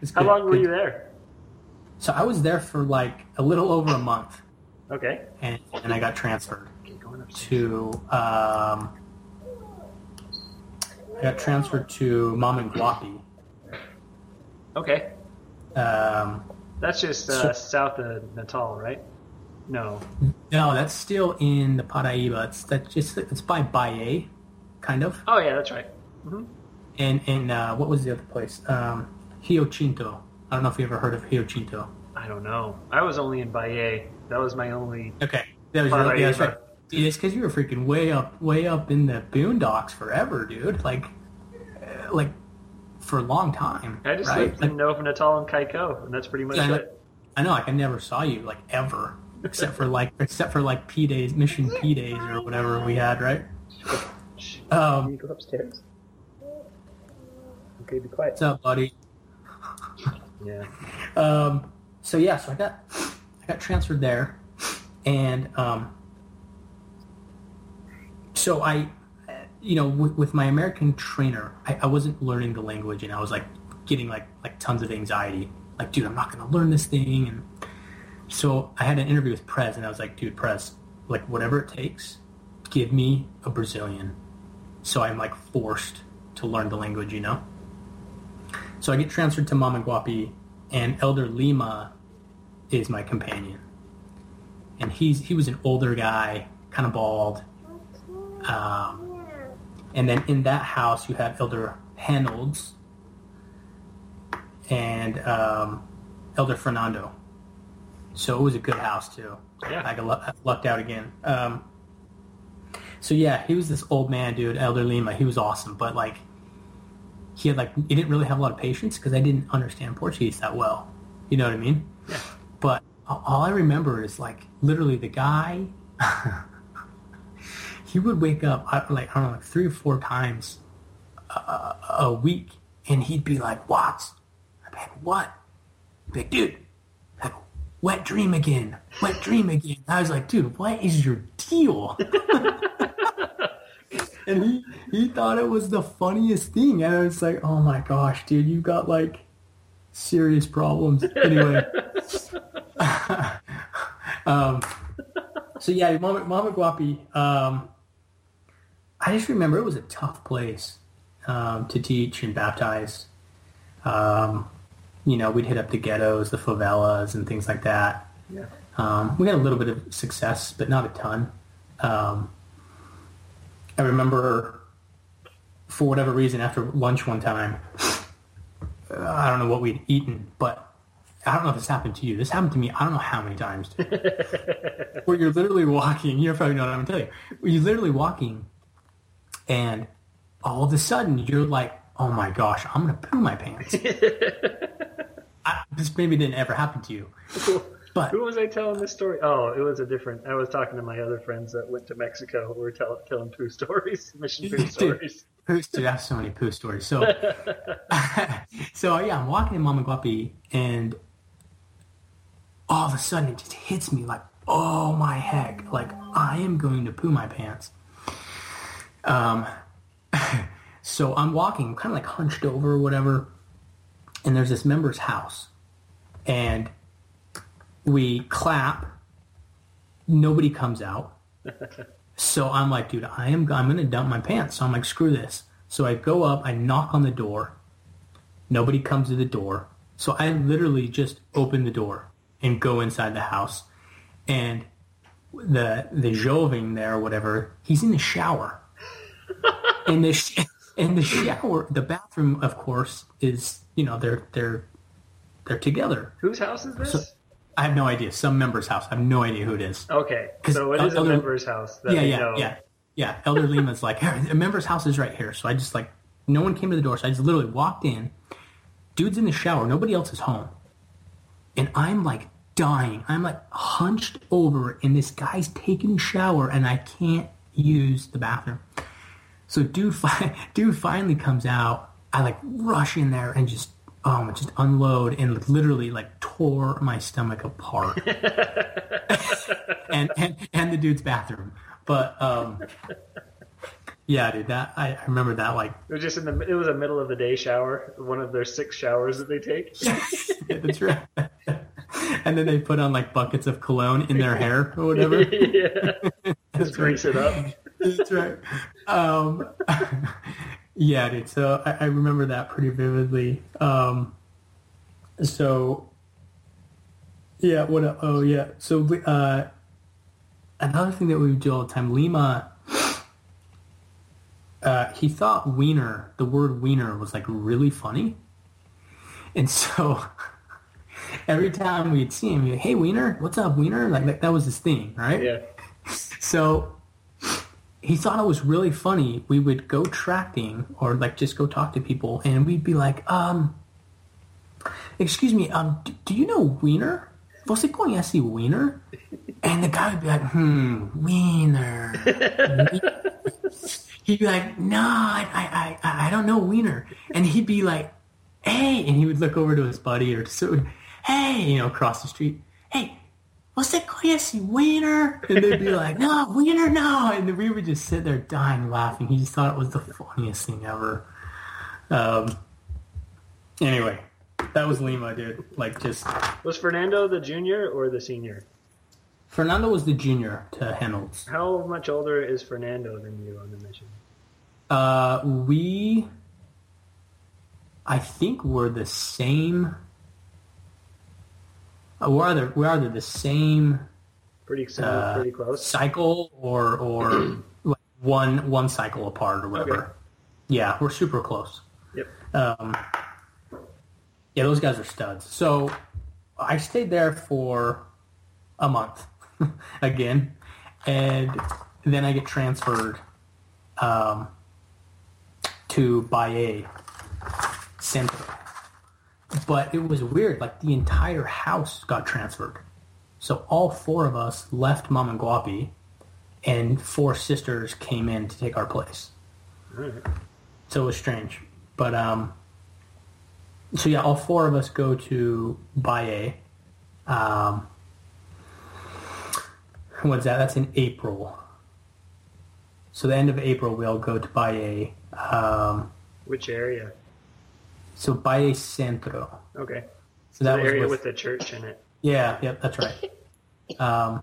it's How long were good- you there? So I was there for like a little over a month, Okay. and and I got transferred Okay, going upstairs. to um, I got transferred to Mamanguape. Okay. Um, That's just uh, south of Natal, right? No. no, that's still in the Paraíba. It's that just it's by Bahia, kind of. Oh yeah, that's right. And and uh, what was the other place? Um, Rio Tinto. I don't know if you ever heard of Rio Tinto. I don't know. I was only in Bayeux. That was my only. Okay, that was Paraíba. yeah, that's right. It's because you were freaking way up, way up in the boondocks forever, dude. Like, uh, like for a long time. I just right? lived in Nova Natal and Kaiko, and that's pretty much Yeah, I know, it. I know. Like I never saw you like ever, except for like except for like P days, mission P days or whatever we had, right? Um, Can you go upstairs? Okay, be quiet. what's up, buddy? Yeah. Um, so yeah, so I got I got transferred there, and um, so I, you know, with, with my American trainer, I, I wasn't learning the language, and I was like getting like like tons of anxiety. Like, dude, I'm not going to learn this thing, and so I had an interview with Prez, and I was like, dude, Prez, like whatever it takes, give me a Brazilian. So I'm like forced to learn the language, you know. So I get transferred to Mamanguape, and Elder Lima is my companion. And he's he was an older guy, kind of bald. Um, and then in that house, you have Elder Hanolds and um, Elder Fernando. So it was a good house too. Yeah. I got lucked out again. Um, so yeah, he was this old man, dude, Elder Lima. He was awesome, but like he had like he didn't really have a lot of patience because I didn't understand Portuguese that well. You know what I mean? Yeah. But all I remember is like literally the guy. [LAUGHS] he would wake up like I don't know, like three or four times a, a week, and he'd be like, "Watts," I'd be like, "What?" Like, "Dude, wet dream again, wet dream again." I was like, "Dude, what is your deal?" [LAUGHS] and he he thought it was the funniest thing, and I was like, "Oh my gosh, dude, you got like serious problems." Anyway. [LAUGHS] um, so yeah, Mama, Mamanguape, um, I just remember it was a tough place um, to teach and baptize. Um, you know, we'd hit up the ghettos, the favelas, and things like that. Yeah. Um, we had a little bit of success, but not a ton. Um, I remember, for whatever reason, after lunch one time, I don't know what we'd eaten, but I don't know if this happened to you. This happened to me. I don't know how many times. [LAUGHS] Where you're literally walking. You probably know what I'm gonna tell you. Where you're literally walking, and all of a sudden you're like, "Oh my gosh, I'm gonna poo my pants." [LAUGHS] I, this maybe didn't ever happen to you, [LAUGHS] but Who was I telling this story? Oh, it was a different. I was talking to my other friends that went to Mexico. We were tell, telling poo stories, [LAUGHS] mission poo stories. poo, dude, I have so many poo stories. So, [LAUGHS] so yeah, I'm walking in Mamanguape, and all of a sudden it just hits me like, oh my heck, like I am going to poo my pants. Um, so I'm walking, kind of like hunched over or whatever, and there's this member's house, and we clap. Nobody comes out. [LAUGHS] So I'm like, dude, I am I'm gonna dump my pants. So I'm like, screw this. So I go up, I knock on the door. Nobody comes to the door. So I literally just open the door and go inside the house. And the the Joving there or whatever, he's in the shower. [LAUGHS] and the sh- and the shower, the bathroom, of course, is you know they're they're they're together. Whose house is this? So- I have no idea. Some member's house. I have no idea who it is. Okay, so it is a member's house. That yeah, yeah, know. yeah, yeah. Elder Lima's like, [LAUGHS] a member's house is right here. So I just like, no one came to the door. So I just literally walked in. Dude's in the shower. Nobody else is home. And I'm like dying. I'm like hunched over and this guy's taking a shower and I can't use the bathroom. So dude, fi- [LAUGHS] dude finally comes out. I like rush in there and just, um, just unload and literally like tore my stomach apart. [LAUGHS] and, and and the dude's bathroom. But um, yeah, dude, that I, I remember that like It was just in the. It was a middle of the day shower. One of their six showers that they take. [LAUGHS] yeah, that's right. and then they put on like buckets of cologne in their hair or whatever. [LAUGHS] yeah, just grease it up. That's right. Um, yeah, dude. So I, I remember that pretty vividly. Um, so yeah, what? Oh yeah. So uh, another thing that we would do all the time, Lima. Uh, he thought wiener, the word wiener, was like really funny, and so [LAUGHS] every time we'd see him, he'd "Hey, wiener, what's up, wiener?" Like that, that was his thing, right? Yeah, So he thought it was really funny. We would go tracking or like just go talk to people and we'd be like, um, excuse me, um, do, do you know Wiener? Você conhece Wiener? And the guy would be like, hmm, Wiener. [LAUGHS] he'd be like, no, I, I, I, I don't know Wiener. And he'd be like, hey, and he would look over to his buddy or so, hey, you know, across the street, hey, você conhece Wiener? And they'd be like, no, Wiener, no. And then we would just sit there dying laughing. He just thought it was the funniest thing ever. Um, anyway, that was Lima, dude. Like, just was Fernando the junior or the senior? Fernando was the junior to Reynolds. How much older is Fernando than you on the mission? Uh, we, I think, we're the same. Uh, we're either we're either the same Pretty similar, Uh, pretty close. cycle or or [CLEARS THROAT] like one one cycle apart or whatever. Okay. Yeah, we're super close. Yep. Um, yeah, those guys are studs. So I stayed there for a month [LAUGHS] again, and then I get transferred um, to Bayeux Center. But it was weird. Like the entire house got transferred. So all four of us left Mamanguape, and four sisters came in to take our place. Alright. so it was strange. But um, so yeah, all four of us go to Bayeux. Um, what's that? That's in April. So the end of April, we all go to Bayeux. Um, Which area? So Bayeux Centro. Okay. So that the was area with- with the church in it. Yeah, yep, that's right. [LAUGHS] Um,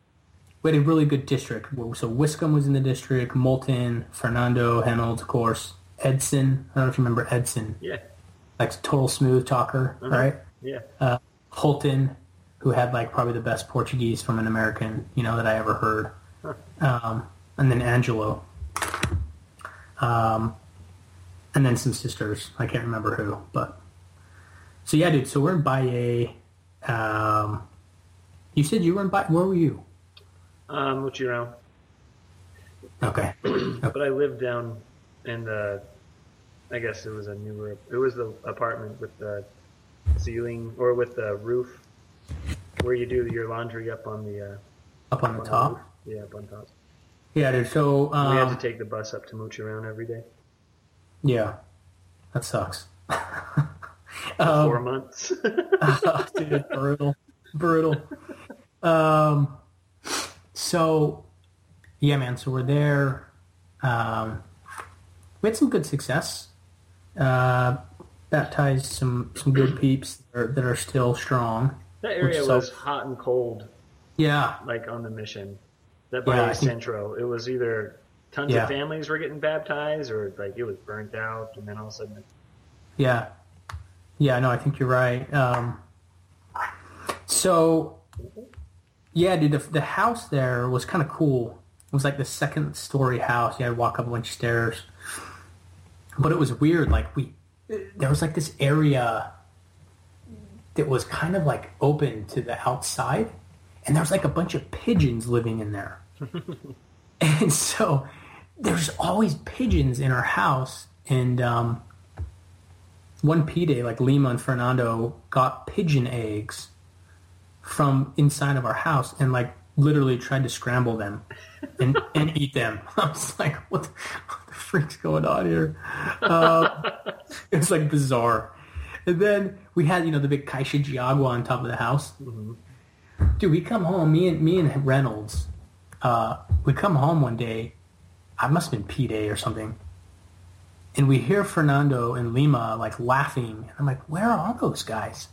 we had a really good district. So Wiscombe was in the district, Moulton, Fernando, Henold, of course, Edson. I don't know if you remember Edson, Yeah. like total smooth talker, right? Yeah. Uh, Holton, who had like probably the best Portuguese from an American, you know, that I ever heard. Um, and then Angelo. Um, and then some sisters. I can't remember who, but so yeah, dude. So we're in Bayeux. Um, you said you were in Bayeux. Where were you? Um, around. [CLEARS THROAT] Okay. But I lived down in the. I guess it was a newer. It was the apartment with the ceiling or with the roof, where you do your laundry up on the. Uh, Up on the on top. roof. Yeah, up on top. Yeah, dude. So we had um, to take the bus up to mooch around every day. Yeah, that sucks. [LAUGHS] Four months. [LAUGHS] Dude, brutal, brutal. Um, so yeah, man. So we're there. Um, we had some good success. Uh, baptized some some good [CLEARS THROAT] peeps that are, that are still strong. that area was sucks. hot and cold, Yeah, like on the mission. That Yeah, by think- Centro, it was either tons Yeah. of families were getting baptized, or like it was burnt out, and then all of a sudden, yeah, yeah. No, I think you're right. Um, so yeah, dude, the, the house there was kind of cool. It was like the second story house. You had to walk up a bunch of stairs, but it was weird. Like we, there was like this area that was kind of like open to the outside, and there was like a bunch of pigeons living in there. [LAUGHS] and so there's always pigeons in our house, and um, one P day, like Lima and Fernando got pigeon eggs from inside of our house and like literally tried to scramble them and, and eat them. [LAUGHS] I was like, what the, what the freak's going on here? Uh, [LAUGHS] it was like bizarre. And then we had, you know, the big Caixa de Agua on top of the house. Dude, we come home, me and me and Reynolds, uh, we come home one day, I must have been P Day or something and we hear Fernando and Lima like laughing. And I'm like, where are those guys?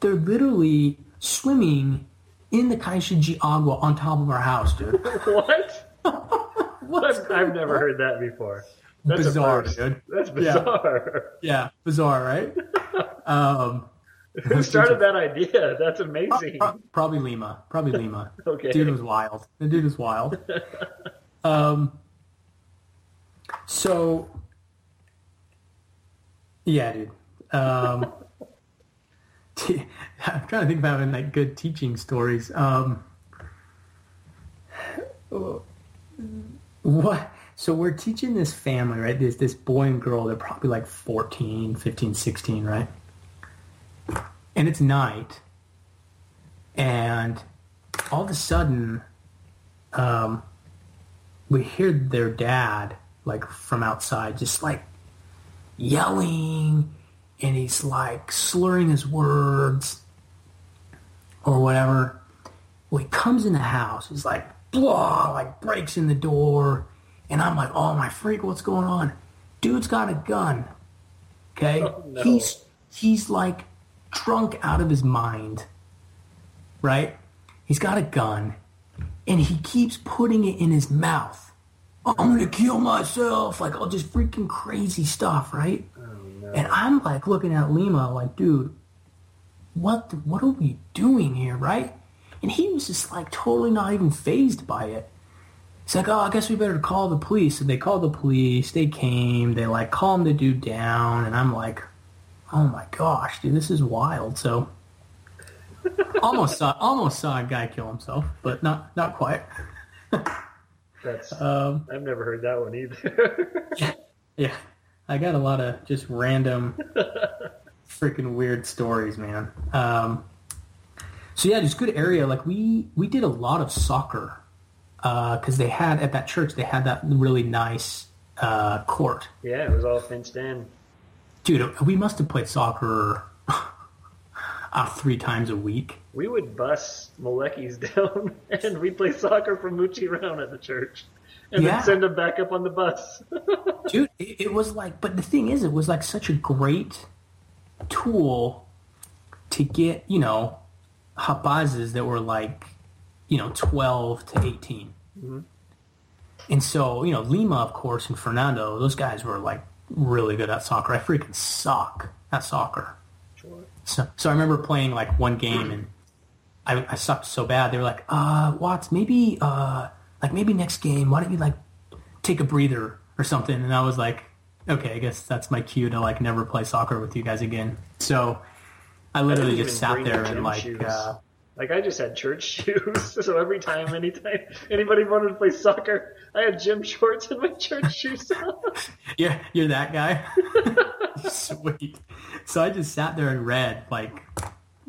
They're literally swimming in the de Agua on top of our house, dude. [LAUGHS] what? [LAUGHS] I've, I've never heard that before. That's Bizarre, dude. That's bizarre. Yeah, bizarre, right? [LAUGHS] Um, Who started that idea? That's amazing. pro- probably Lima. Probably Lima. Okay. Dude was wild. The dude was wild. Um, so, yeah, dude. Um, [LAUGHS] I'm trying to think about like good teaching stories. Um, what? So we're teaching this family, right? This this boy and girl. They're probably like 14, 15, 16, right? And it's night, and all of a sudden, um, we hear their dad like from outside, just like yelling, and he's like slurring his words or whatever. Well, he comes in the house. He's like, blah, like breaks in the door, and I'm like, oh my freak, what's going on? Dude's got a gun. Okay, Oh, no. he's he's like drunk out of his mind, right? He's got a gun, and he keeps putting it in his mouth. I'm gonna kill myself, like all just freaking crazy stuff, right? Oh, and I'm like looking at Lima, like, dude, what the, what are we doing here, right? And he was just like totally not even phased by it. He's like, oh, I guess we better call the police. And they called the police. They came. They like calmed the dude down. And I'm like, oh my gosh, dude, this is wild. So [LAUGHS] almost saw almost saw a guy kill himself, but not not quite. [LAUGHS] That's Um, I've never heard that one either. Yeah, I got a lot of just random, [LAUGHS] freaking weird stories, man. Um, so yeah, just good area. Like we we did a lot of soccer because they had at that church they had that really nice uh, court. Yeah, it was all fenced in. Dude, we must have played soccer uh, three times a week. We would bus Malekis [LAUGHS] down, and we'd play soccer for Moochie around at the church, and Yeah. then send them back up on the bus. [LAUGHS] Dude, it, it was like, but the thing is, it was like such a great tool to get, you know, hapazes that were like, you know, 12 to 18. And so, you know, Lima, of course, and Fernando, those guys were like really good at soccer. I freaking suck at soccer. So, so I remember playing like one game and I, I sucked so bad. They were like, uh, Watts, maybe, uh, like maybe next game, why don't you like take a breather or something? And I was like, okay, I guess that's my cue to like never play soccer with you guys again. So I literally didn't just sat there and like, uh, Like I just had church [LAUGHS] shoes, so every time, anytime anybody wanted to play soccer, I had gym shorts and my church shoes on. [LAUGHS] you're, you're that guy? [LAUGHS] [LAUGHS] Sweet. So I just sat there and read like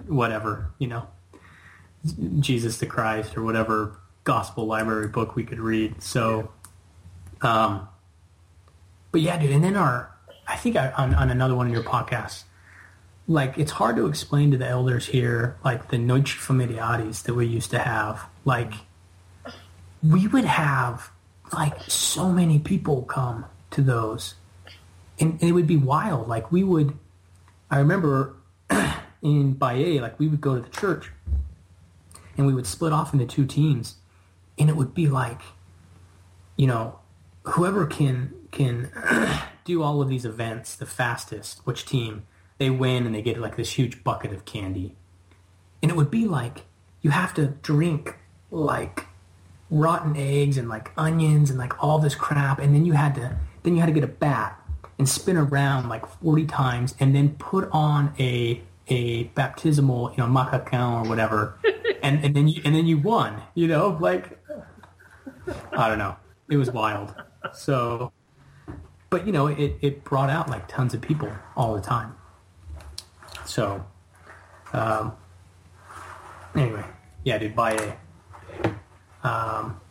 whatever, you know, Jesus the Christ or whatever gospel library book we could read. So, um, but yeah, dude. And then our, I think I, on, on another one of your podcasts, like it's hard to explain to the elders here, like the noche familiares that we used to have. Like we would have like so many people come to those and, and it would be wild. Like we would, I remember [CLEARS THROAT] in Bayeux, like we would go to the church and we would split off into two teams and it would be like, you know, whoever can, can [CLEARS THROAT] do all of these events the fastest, which team they win and they get like this huge bucket of candy. And it would be like, you have to drink like rotten eggs and like onions and like all this crap and then you had to then you had to get a bat and spin around like 40 times and then put on a a baptismal you know macacão or whatever [LAUGHS] and and then you and then you won you know? Like i don't know. It was wild. So but you know it it brought out like tons of people all the time. So um anyway. Yeah dude buy a. Um,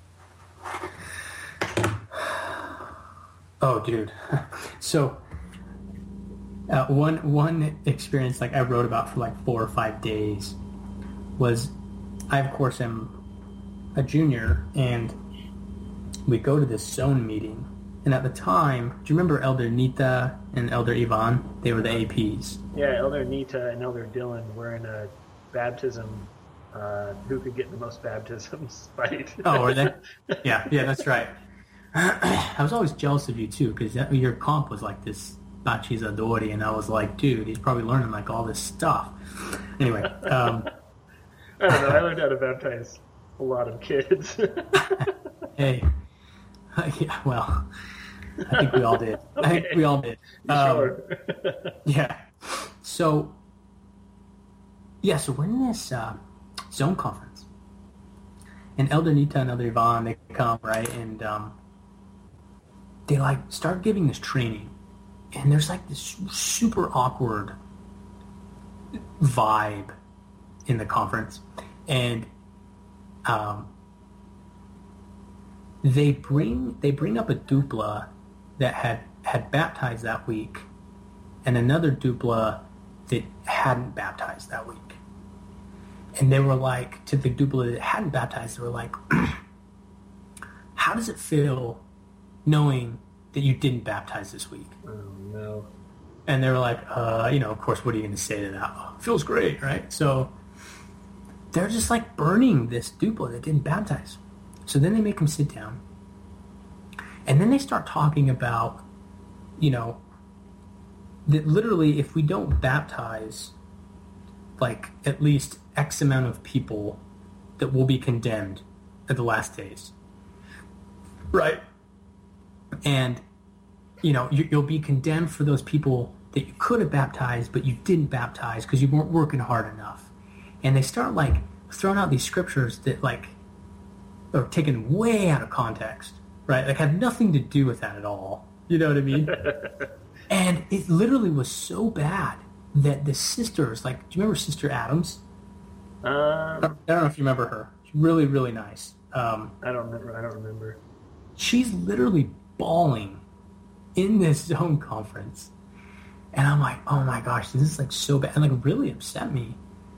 oh, dude. [LAUGHS] So, uh, one one experience like I wrote about for like four or five days was I of course am a junior and we go to this zone meeting and at the time do you remember Elder Nita and Elder Ivan they were the APs Yeah, Elder Nita and Elder Dylan were in a baptism. Uh, who could get the most baptisms [LAUGHS] fight? Oh, were they? [LAUGHS] Yeah, yeah, that's right. [CLEARS THROAT] I was always jealous of you too, because your comp was like this Bachizadori, and I was like, dude, he's probably learning like all this stuff. Anyway, [LAUGHS] um, I don't know. I learned how to baptize a lot of kids. [LAUGHS] hey, [LAUGHS] yeah, well, I think we all did. I think we all did. Um, sure. Yeah. So, yeah, so we're in this uh, zone conference. And Elder Nita and Elder Ivan, they come, right? And um, they, like, start giving this training. And there's, like, this super awkward vibe in the conference. And um, they bring they bring up a dupla that had had baptized that week and another dupla that hadn't baptized that week. And they were like, to the dupla that hadn't baptized, they were like, [CLEARS THROAT] how does it feel knowing that you didn't baptize this week? oh no. And they were like, uh, you know, of course, what are you going to say to that? Oh, feels great, right? So they're just like burning this dupla that didn't baptize. So then they make them sit down. And then they start talking about, you know, that literally if we don't baptize like at least X amount of people that will be condemned at the last days. Right. And, you know, you, you'll be condemned for those people that you could have baptized, but you didn't baptize because you weren't working hard enough. And they start like throwing out these scriptures that like are taken way out of context, right? Like have nothing to do with that at all. You know what I mean? [LAUGHS] and it literally was so bad that the sisters, like, do you remember Sister Adams? I Um, don't know if you remember her. She's really, really nice. Um, I don't remember. I don't remember. she's literally bawling in this zone conference. And I'm like, oh my gosh, this is like so bad. And like really upset me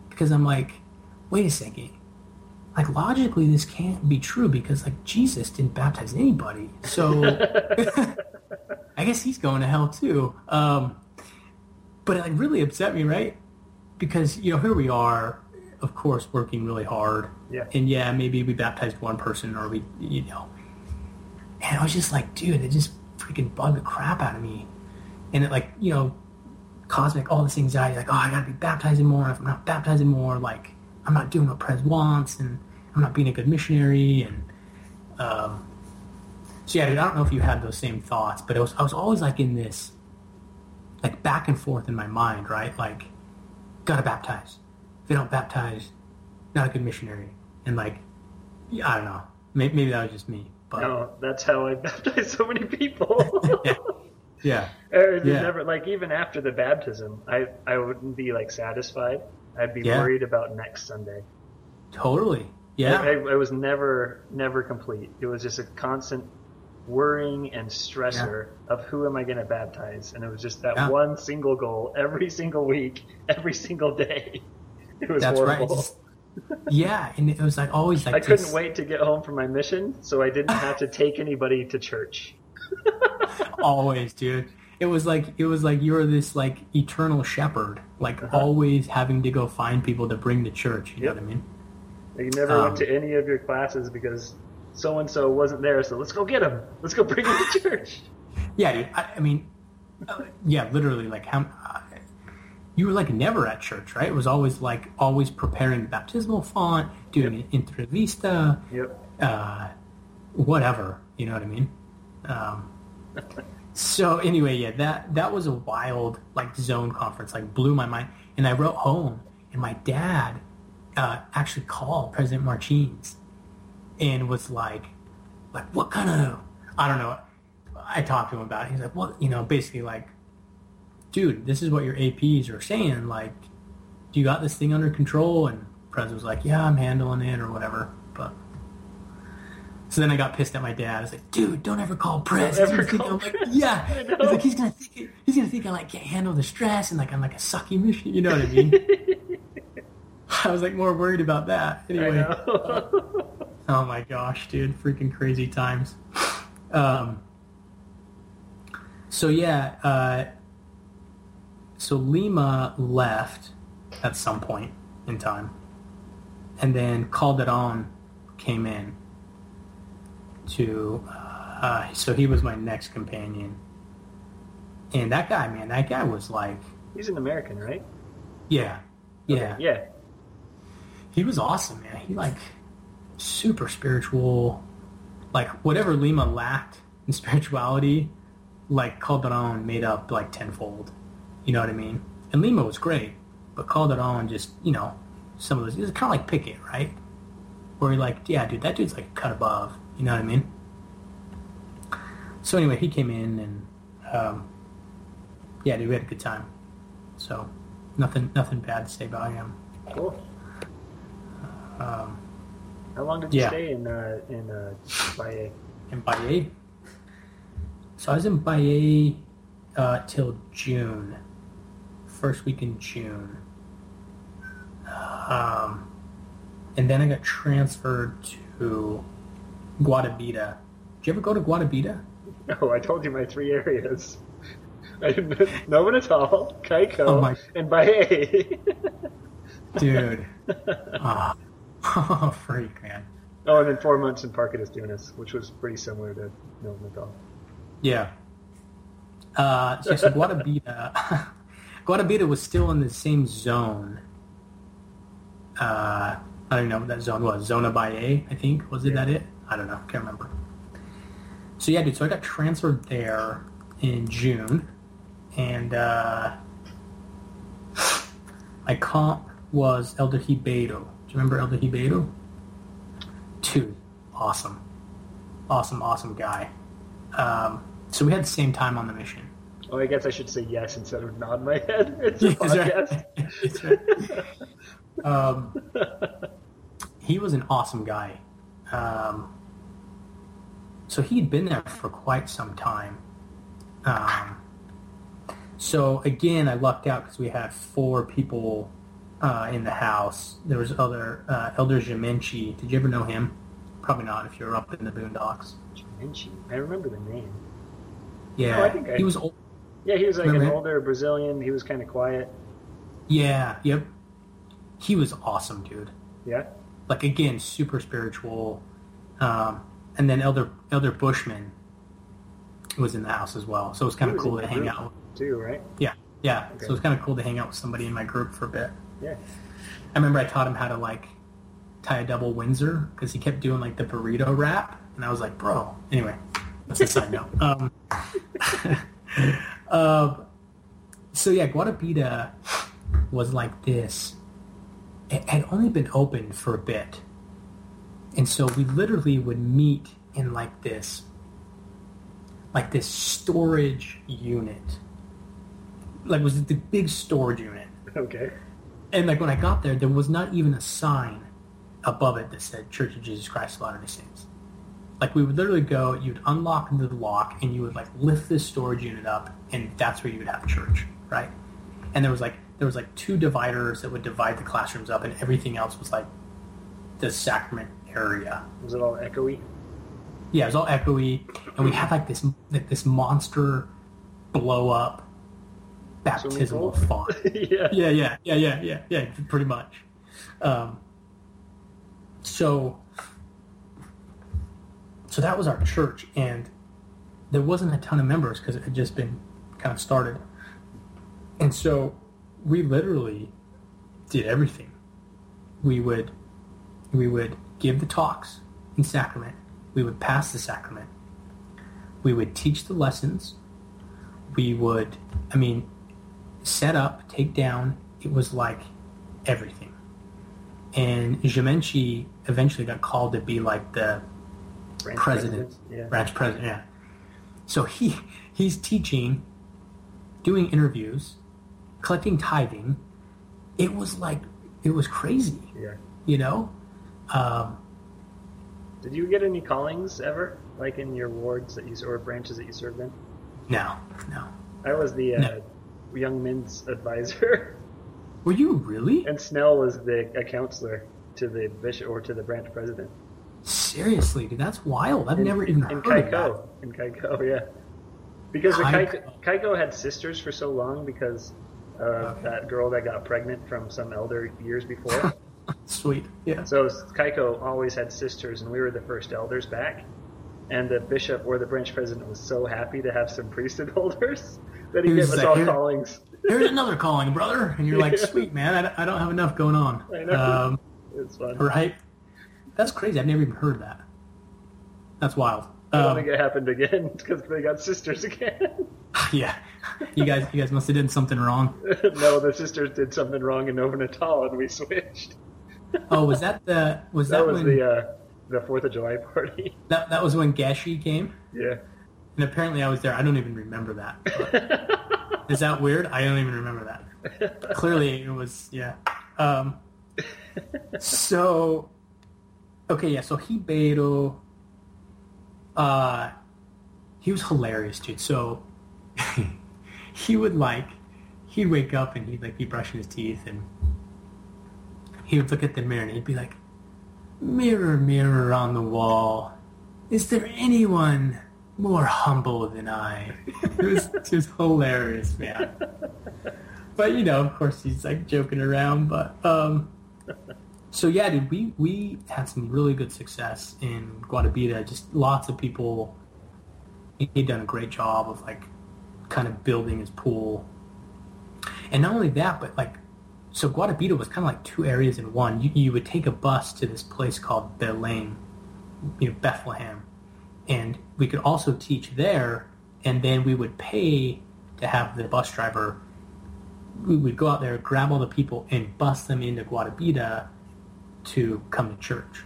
because I'm like, wait a second. Like logically this can't be true because like Jesus didn't baptize anybody. So [LAUGHS] I guess he's going to hell too. Um, but it like really upset me, right? Because, you know, here we are, of course, working really hard. Yeah. And yeah, maybe we baptized one person or we, you know. And I was just like, dude, it just freaking bugged the crap out of me. And it like, you know, cosmic, all this anxiety, like, oh, I gotta be baptizing more. If I'm not baptizing more, like, I'm not doing what Prez wants and I'm not being a good missionary. And, um, so yeah, dude, I don't know if you had those same thoughts, but was, I was always like in this, like back and forth in my mind, right? Like, gotta baptize. If they don't baptize, not a good missionary. And like, I don't know. Maybe, maybe that was just me, but No, that's how I [LAUGHS] baptized so many people. yeah, yeah, [LAUGHS] Or Yeah. never like even after the baptism, I I wouldn't be like satisfied. I'd be Yeah. worried about next Sunday. totally. Yeah, I, I was never never complete. It was just a constant worrying and stressor of who am I going to baptize, and it was just that Yeah. one single goal every single week, [LAUGHS] every single day. It was that's right. horrible. Yeah, and it was like always like I couldn't this- wait to get home from my mission, so I didn't have to [LAUGHS] take anybody to church. [LAUGHS] always, dude. It was like it was like you were this like eternal shepherd, like Uh-huh. always having to go find people to bring to church. You Yep. know what I mean? You never Um, went to any of your classes because so and so wasn't there, so let's go get him. Let's go bring him to [LAUGHS] church. Yeah, dude. I, I mean, uh, yeah, literally, like how uh, you were like never at church, right? It was always like always preparing the baptismal font, doing an entrevista, Yep. uh, whatever. You know what I mean? Um, [LAUGHS] so anyway, yeah, that that was a wild like zone conference, like blew my mind. And I wrote home, and my dad uh, actually called President Martins and was like, like what kind of I don't know. I talked to him about it. He's like, well, you know, basically like, dude, this is what your APs are saying. Like, do you got this thing under control? And Prez was like, yeah, I'm handling it or whatever. But so then I got pissed at my dad. I was like, dude, don't ever call Prez. Ever gonna think call I'm like, Prez. yeah. I like, he's gonna think he's gonna think I like can't handle the stress and like I'm like a sucky mission. You know what I mean? [LAUGHS] I was like more worried about that. Anyway. [LAUGHS] Oh my gosh, dude, freaking crazy times. Um, so yeah, uh, so Lima left at some point in time, and then Calderon came in to. Uh, so he was my next companion, and that guy, man, that guy was like, He's an American, right? yeah, yeah, Yeah. he was awesome, man. He like super spiritual, like whatever Lima lacked in [LAUGHS] spirituality, like Calderon made up like tenfold. You know what I mean? And Lima was great, but called it Calderon just you know some of those. It's kind of like Pickett, right? Where you're like, yeah, dude, that dude's like cut above. You know what I mean? So anyway, he came in and um, yeah, dude, we had a good time. So nothing, nothing bad to say about him. Cool. Um, How long did you Yeah. stay in uh, in uh, Valle? in Bayeux. So I was in Bayeux uh, till June, first week in June, um, and then I got transferred to Guarabira. Did you ever go to Guarabira? No, I told you my three areas. I didn't Nova Natal, Kaiko, Oh my- and Bayeux. Dude, oh, [LAUGHS] oh, [LAUGHS] freak, man. oh, and then four months in Parque das Dunas, which was pretty similar to Nova Natal. Yeah. Uh, so, so Guarabira, [LAUGHS] Guarabira was still in the same zone. Uh, I don't even know what that zone was. Zona Bayeux, I think. Was it that it? I don't know. Can't remember. So yeah, dude. So I got transferred there in June, and uh, my comp was Elder Ribeiro. Do you remember Elder Ribeiro? Dude, awesome, awesome, awesome guy. Um, so we had the same time on the mission. Oh, I guess I should say yes instead of nod my head. [LAUGHS] It's a [LAUGHS] Yeah, that's right. podcast. [LAUGHS] That's right. um, he was an awesome guy. Um, so he'd been there for quite some time. Um, so again, I lucked out because we had four people uh, in the house. There was other uh, Elder Jimenchi. Did you ever know him? Probably not if you're up in the boondocks. Vinci. I remember the name. Yeah, Oh, I think I- he was old. Yeah, he was like an Remember him? older Brazilian. He was kind of quiet. Yeah, yep. He was awesome, dude. Yeah. Like again, super spiritual. Um, and then Elder Elder Bushman was in the house as well, so it was kind of cool to hang out. Too right. Yeah, yeah. Okay. So it was kind of cool to hang out with somebody in my group for a bit. Yeah. I remember I taught him how to like tie a double Windsor because he kept doing like the burrito wrap, and I was like, bro. Anyway, that's a side note. Um, [LAUGHS] um, so yeah, Guarabira was like this. It had only been open for a bit, and so we literally would meet in like this, like this storage unit. Like was it was the big storage unit. Okay. And like when I got there, there was not even a sign above it that said Church of Jesus Christ of Latter-day Saints. Like we would literally go, you'd unlock into the lock, and you would like lift this storage unit up, and that's where you would have church, right? And there was like there was like two dividers that would divide the classrooms up, and everything else was like the sacrament area. Was it all echoey? Yeah, it was all echoey, and we had like this like this monster blow up baptismal font. [LAUGHS] yeah. yeah, yeah, yeah, yeah, yeah, yeah, pretty much. Um, so, so that was our church, and there wasn't a ton of members because it had just been kind of started, and so we literally did everything. We would, we would give the talks in sacrament. We would pass the sacrament. We would teach the lessons. We would, I mean, set up, take down. It was like everything. And Jimenchi eventually got called to be like the Branch president, Yeah. branch president. Yeah. So he he's teaching, doing interviews, collecting tithing. It was like it was crazy, Yeah. you know. Um, Did you get any callings ever, like in your wards that you or branches that you served in? no, no. I was the uh, No. young men's advisor, Were you really and Snell was the a counselor to the bishop or to the branch president. Seriously, dude? That's wild. I've In- never even in heard of that. Kaiko. In Kaiko, yeah. Because the Kaiko. Had sisters for so long because of Okay. that girl that got pregnant from some elder years before. [LAUGHS] Sweet, yeah. so Kaiko always had sisters, and we were the first elders back. And the bishop or the branch president was so happy to have some priesthood [LAUGHS] holders that he He was gave us all "Here- callings. Here's another calling, brother, and you're like, [LAUGHS] sweet man, I don't, I don't have enough going on. I know. Um, It's fun. right? That's crazy. I've never even heard that. That's wild. I don't Um, think it happened again [LAUGHS] because they got sisters again. [LAUGHS] yeah, you guys, you guys must have done something wrong. [LAUGHS] no, the sisters did something wrong in Nova Natal, and we switched. Oh, was that the was that, That was when the uh, the Fourth of July party. that that was when Gashi came? yeah. And apparently I was there. I don't even remember that. is that weird? I don't even remember that. Clearly it was yeah. Um, so okay, yeah. So Ribeiro, uh, he was hilarious, dude. So [LAUGHS] he would like he'd wake up and he'd like be brushing his teeth and he would look at the mirror and he'd be like, "Mirror, mirror on the wall, is there anyone more humble than I?" It was [LAUGHS] just hilarious, man. But you know, of course, he's like joking around. But um, so yeah, dude, we we had some really good success in Guarabira. Just lots of people. he- He'd done a great job of like kind of building his pool, and not only that, but like so Guarabira was kind of like two areas in one. You, you would take a bus to this place called Belém, you know, Bethlehem, and we could also teach there, and then we would pay to have the bus driver. We would go out there, grab all the people, and bus them into Guarabira to come to church.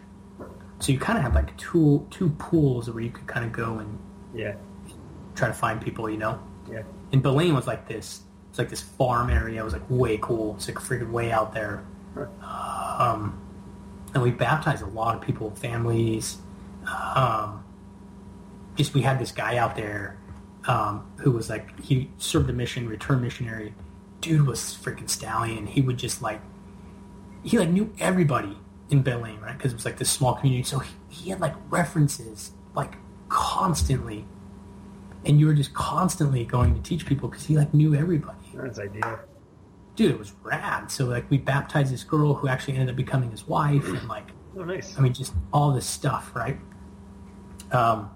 So you kind of have like two two pools where you could kind of go and Yeah. try to find people, you know. Yeah. And Belém was like this. It's like this farm area. It was like way cool. It's like freaking way out there. Um, and we baptized a lot of people, families. Um, just we had this guy out there. um, who was like he served a mission, returned missionary. Dude was freaking stallion. He would just like he like knew everybody in Belém, right? Because it was like this small community. So he, he had like references like constantly, and you were just constantly going to teach people because he like knew everybody. That's ideal. Dude, it was rad. So like we baptized this girl who actually ended up becoming his wife, and like Oh, nice. I mean, just all this stuff, right? Um,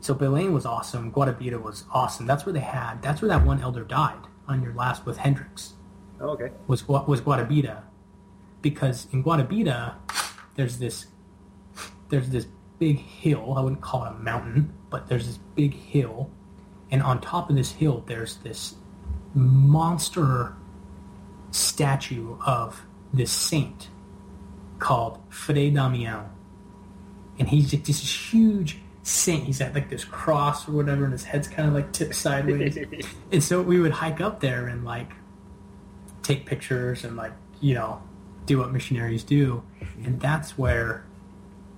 so Belém was awesome. Guarabira was awesome. That's where they had. That's where that one elder died on your last with Hendrix. Oh, okay. Was was Guarabira, because in Guarabira, there's this there's this big hill. I wouldn't call it a mountain, but there's this big hill, and on top of this hill, there's this monster statue of this saint called Fray Damian. And he's just this huge saint. He's at like this cross or whatever, and his head's kind of like tipped sideways. [LAUGHS] and so we would hike up there and like take pictures and like, you know, do what missionaries do. And that's where,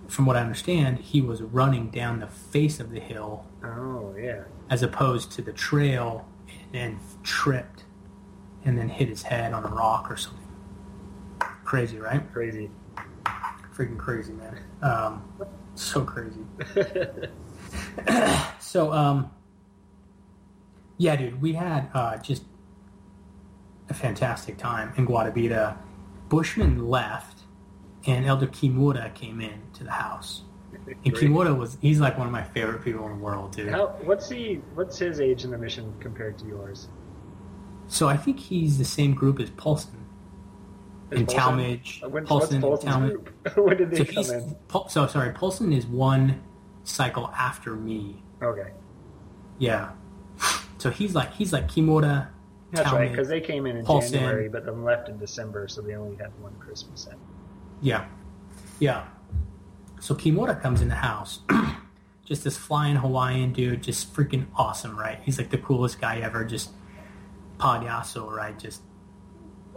from what I understand, he was running down the face of the hill oh, yeah. as opposed to the trail and tripped and then hit his head on a rock or something. Crazy, right? Crazy. Freaking crazy, man. Um, so crazy. [LAUGHS] so, um, yeah, dude, we had uh, just a fantastic time in Guarabira. Bushman left, and Elder Kimura came in to the house. And Great. Kimura was, he's like one of my favorite people in the world, dude. How, what's he? What's his age in the mission compared to yours? So I think he's the same group as Paulson. Is In Paulson- Talmadge, Uh, When, Paulson, what's Paulson's Talmadge. [LAUGHS] when did they So come in? Paul, so sorry. Paulson is one cycle after me. Okay, Yeah. So he's like he's like Kimura. That's right. Because they came in in. January, but then left in December, so they only had one Christmas. In. Yeah. Yeah. So Kimura comes in the house. [CLEARS THROAT] just this flying Hawaiian dude, just freaking awesome, right? He's like the coolest guy ever, just payaso, right? Just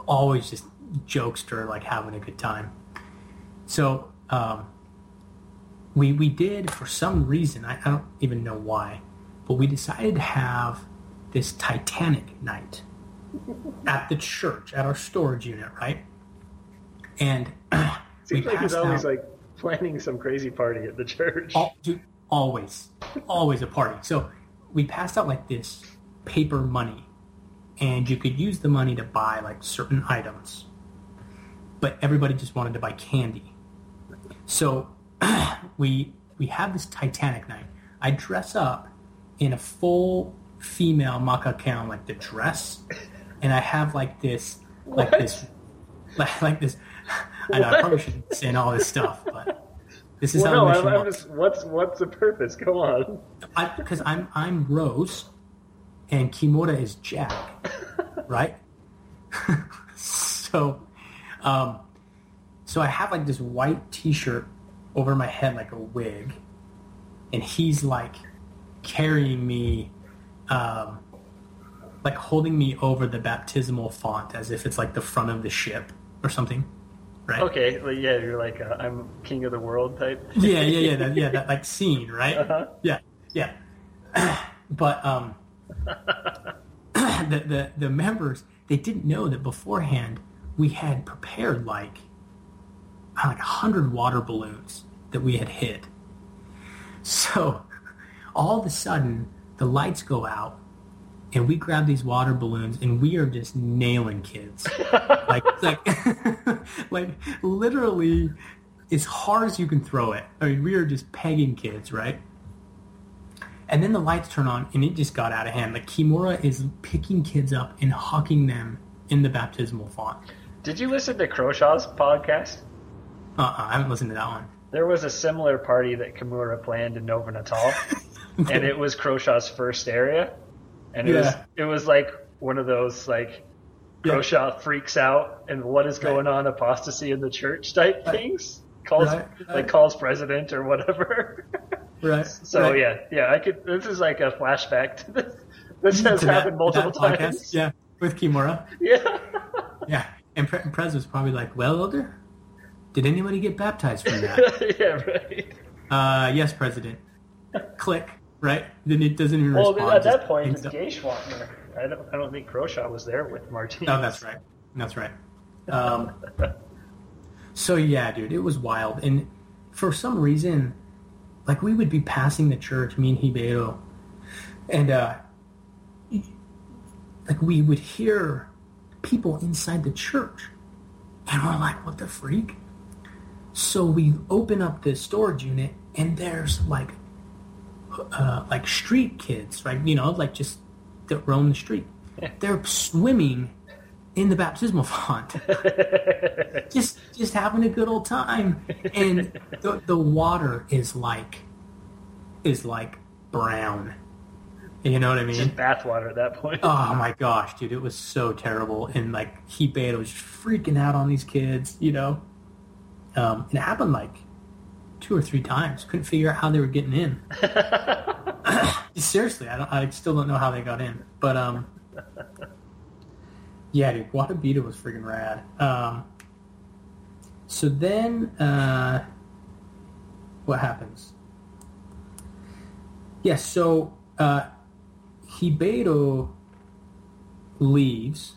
always just jokester, like having a good time. So um, we we did for some reason, I, I don't even know why, but we decided to have this Titanic night at the church, at our storage unit, right? And [CLEARS THROAT] Seems we like he's always out- like planning some crazy party at the church. Al- dude, always, always a party. So we passed out like this paper money, and you could use the money to buy like certain items, but everybody just wanted to buy candy. So [CLEARS THROAT] we we have this Titanic night. I dress up in a full female macacan, like the dress, and I have like this, like What? this, like, [LAUGHS] like this. I know I probably shouldn't say all this stuff, but this is well, how no, I'm, I'm just. What's what's the purpose? Go on. because I'm I'm Rose, and Kimura is Jack, [LAUGHS] right? [LAUGHS] so, um, so I have like this white T-shirt over my head like a wig, and he's like carrying me, um, like holding me over the baptismal font as if it's like the front of the ship or something, right? Okay, well, yeah, you're like uh, I'm king of the world type. [LAUGHS] yeah, yeah, yeah, that, yeah, that like scene, right? Uh-huh. Yeah, yeah. [CLEARS THROAT] but um, [CLEARS THROAT] the, the the members they didn't know that beforehand we had prepared like uh, like a hundred water balloons that we had hit. So all of a sudden the lights go out and we grab these water balloons and we are just nailing kids [LAUGHS] like like [LAUGHS] like literally as hard as you can throw it. I mean, we are just pegging kids, right? And then the lights turn on, and it just got out of hand. Like Kimura is picking kids up and hucking them in the baptismal font. Did you listen to Crowshaw's podcast? Uh-uh, I haven't listened to that one. There was a similar party that Kimura planned in Nova Natal, [LAUGHS] and it was Crowshaw's first area, and it was it was like one of those like Yeah. Freaks out and what is going on apostasy in the church type things calls Right, right. like calls president or whatever. [LAUGHS] Right. so right. yeah, yeah, I could. This is like a flashback to this. [LAUGHS] This has To that- happened multiple that podcast? times. Yeah, with Kimura. [LAUGHS] yeah. Yeah. And Pre- Prez was probably like, well, Elder, did anybody get baptized from that? yeah, right. uh, yes, President. Click. Right? Then it doesn't even Well, respond. at that point, it's. I don't. I don't think Croshaw was there with Martinez. No, that's right. That's right. Um, [LAUGHS] so yeah, dude, it was wild, and for some reason, like we would be passing the church, me and Ribeiro, and uh, like we would hear people inside the church, and we're like, "What the freak?" So we open up the storage unit, and there's like, uh, like street kids, right? You know, like just that roam the street. [LAUGHS] They're swimming in the baptismal font, [LAUGHS] just just having a good old time, and the the water is like is like brown. You know what I mean? Bathwater at that point. Oh my gosh, dude, it was so terrible. And like he Ribeiro was freaking out on these kids, you know. Um, and it happened like two or three times. Couldn't figure out how they were getting in. [LAUGHS] Seriously, I don't. I still don't know how they got in. But um, yeah, dude, Guarabira was freaking rad. Um, so then, uh, what happens? Yes, so uh, Ribeiro leaves,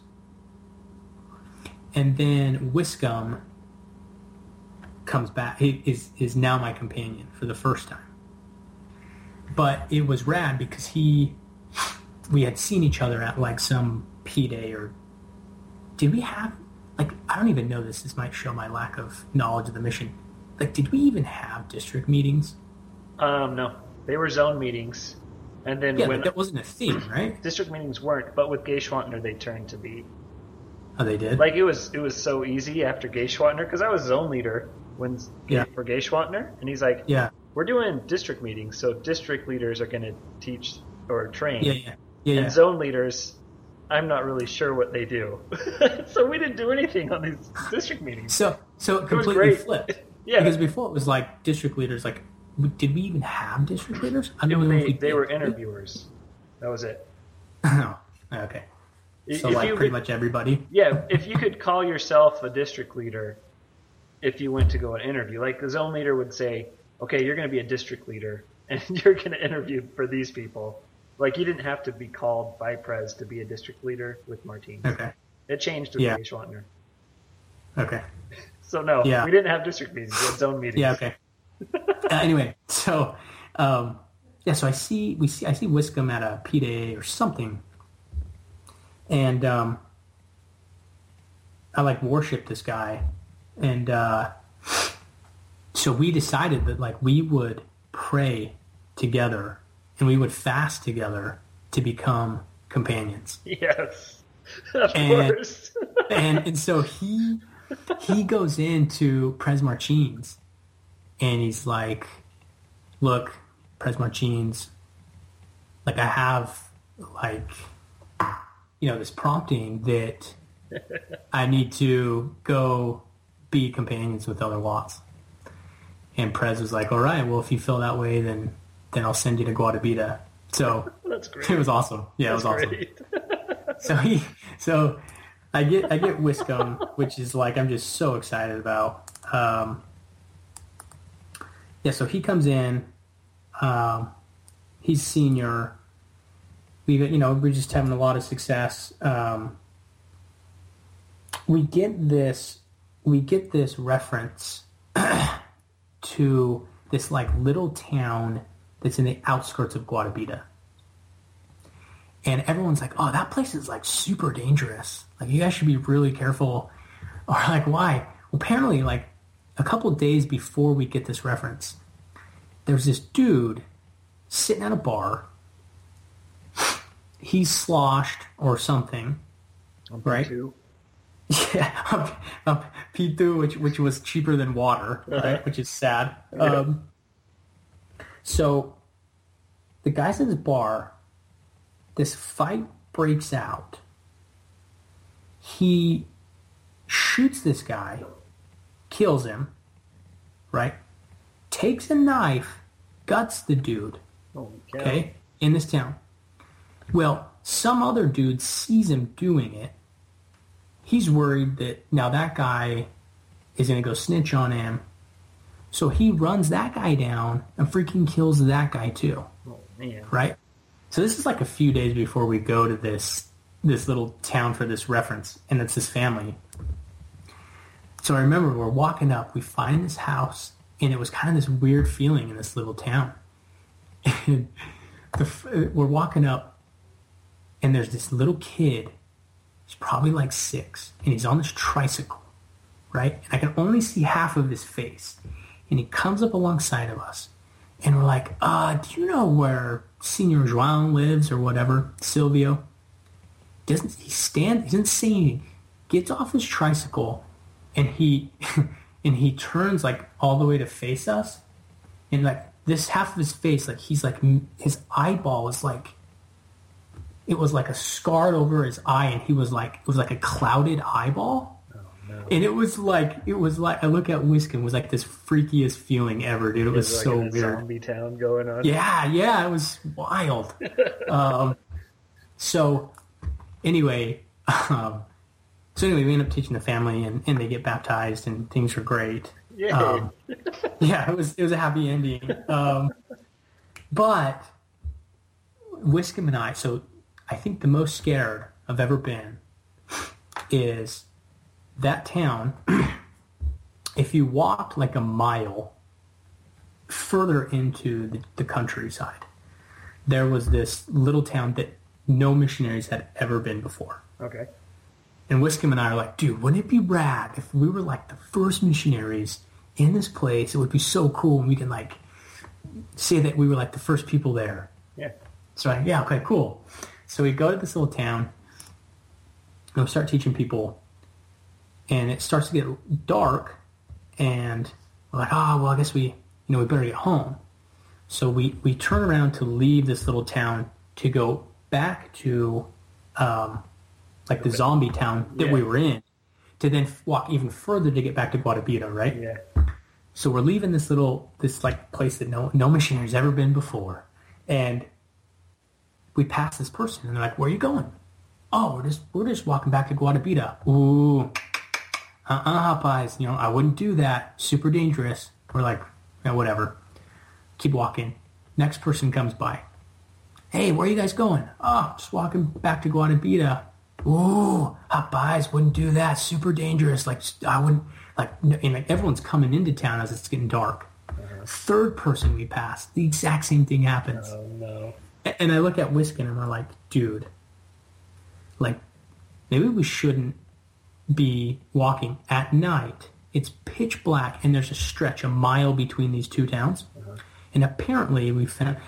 and then Wiscombe comes back. He is is now my companion for the first time. But it was rad because he, we had seen each other at like some P day or did we have like I don't even know this. This might show my lack of knowledge of the mission. Like, did we even have district meetings? Um, no, they were zone meetings, and then Yeah, when that wasn't a thing, [CLEARS THROAT] right? district meetings weren't, but with Gay Schwantner, they turned to be Oh, they did. like it was. It was so easy after Gay Schwantner because I was zone leader when Yeah. for Gay Schwantner, and he's like, yeah, "We're doing district meetings, so district leaders are going to teach or train, yeah, yeah, yeah. and yeah. zone leaders." I'm not really sure what they do, [LAUGHS] so we didn't do anything on these district meetings. So, so it completely flipped. [LAUGHS] Yeah. Because before it was like district leaders. Like, did we even have district leaders? I don't know They, we they were interviewers. That was it. [LAUGHS] Oh, okay. So If like pretty could- much everybody. Yeah, if you could call yourself a district leader, if you went to go and interview, like the zone leader would say, "Okay, you're going to be a district leader, [LAUGHS] and you're going to interview for these people." Like you didn't have to be called by Prez to be a district leader with Martine. Okay. It changed with Yeah. yeah. Schwantner. Okay. [LAUGHS] So no, Yeah. we didn't have district meetings. We had zone meetings. Yeah. Okay. uh, anyway, so um, yeah, so I see we see I see Wiscombe at a P day or something, and um, I like worship this guy, and uh, so we decided that like we would pray together and we would fast together to become companions. [LAUGHS] Yes, of And- course. [LAUGHS] and and so he he goes into Pres Martins and he's like, "Look, Pres Martins, like I have like you know this prompting that [LAUGHS] I need to go be companions with other Watts." And Prez was like, "All right, well if you feel that way, then then I'll send you to Guarabira." So That's great. it was awesome. Yeah, it was That's awesome [LAUGHS] so he so I get I get Wiscombe, which is like I'm just so excited about. Um, yeah, so he comes in. Um, he's senior. We've, you know we're just having a lot of success. Um, we get this we get this reference [CLEARS THROAT] to this like little town that's in the outskirts of Guarabira and everyone's like, "Oh, that place is like super dangerous. Like, you guys should be really careful." [LAUGHS] Or like, why? Well, apparently, like a couple days before we get this reference, there's this dude sitting at a bar. He's sloshed or something, right? Two. [LAUGHS] Yeah, um, um, Pitú, which which was cheaper than water, right? Which is sad. Um, so the guys at this bar, this fight breaks out. He shoots this guy, kills him, right? Takes a knife, guts the dude, okay, in this town. Well, some other dude sees him doing it. He's worried that now that guy is going to go snitch on him. So he runs that guy down and freaking kills that guy too. Oh, right? So this is like a few days before we go to this this little town for this reference, and it's his family. So I remember we're walking up, we find this house, and it was kind of this weird feeling in this little town. [LAUGHS] And the, we're walking up, and there's this little kid. He's probably like six, and he's on this tricycle, right? And I can only see half of his face. And he comes up alongside of us, and we're like, uh, do you know where Senor João lives or whatever? Silvio? Doesn't he stand? He doesn't. Gets off his tricycle, and he [LAUGHS] and he turns like all the way to face us, and like this half of his face, like he's like his eyeball is like it was like a scarred over his eye, and he was like it was like a clouded eyeball. And it was like it was like I look at Wiscombe was like this freakiest feeling ever, dude. It was so like a weird. zombie town going on. Yeah, yeah, it was wild. [LAUGHS] um, so anyway, um, so anyway, we end up teaching the family, and, and they get baptized, and things are great. Yeah, Um, yeah, it was it was a happy ending. Um, but Wiscombe and I, so I think the most scared I've ever been is that town. [CLEARS THROAT] if you walked like a mile further into the, the countryside, there was this little town that no missionaries had ever been before. Okay. And Wiscombe and I are like, dude, wouldn't it be rad if we were like the first missionaries in this place? It would be so cool, and we can like say that we were like the first people there. Yeah. So I, yeah, okay, cool. So we go to this little town, and we start teaching people, and it starts to get dark, and we're like, oh, well, I guess we, you know, we better get home. So we, we turn around to leave this little town to go back to, um, like the zombie town that we were in, to then walk even further to get back to Guarabira, right? Yeah. So we're leaving this little this like place that no no missionary's ever been before, and we pass this person, and they're like, "Where are you going?" Oh, we're just we're just walking back to Guarabira. Ooh, uh-uh, Popeyes. You know, I wouldn't do that. Super dangerous. We're like, yeah, whatever. Keep walking. Next person comes by. Hey, where are you guys going? Oh, just walking back to Guarabira. Ooh, Popeyes wouldn't do that. Super dangerous. Like I wouldn't like. And like everyone's coming into town as it's getting dark. Uh-huh. Third person we pass, the exact same thing happens. Oh no. And I look at Wiscombe and I'm like, dude, like maybe we shouldn't be walking at night. It's pitch black and there's a stretch a mile between these two towns. And apparently we found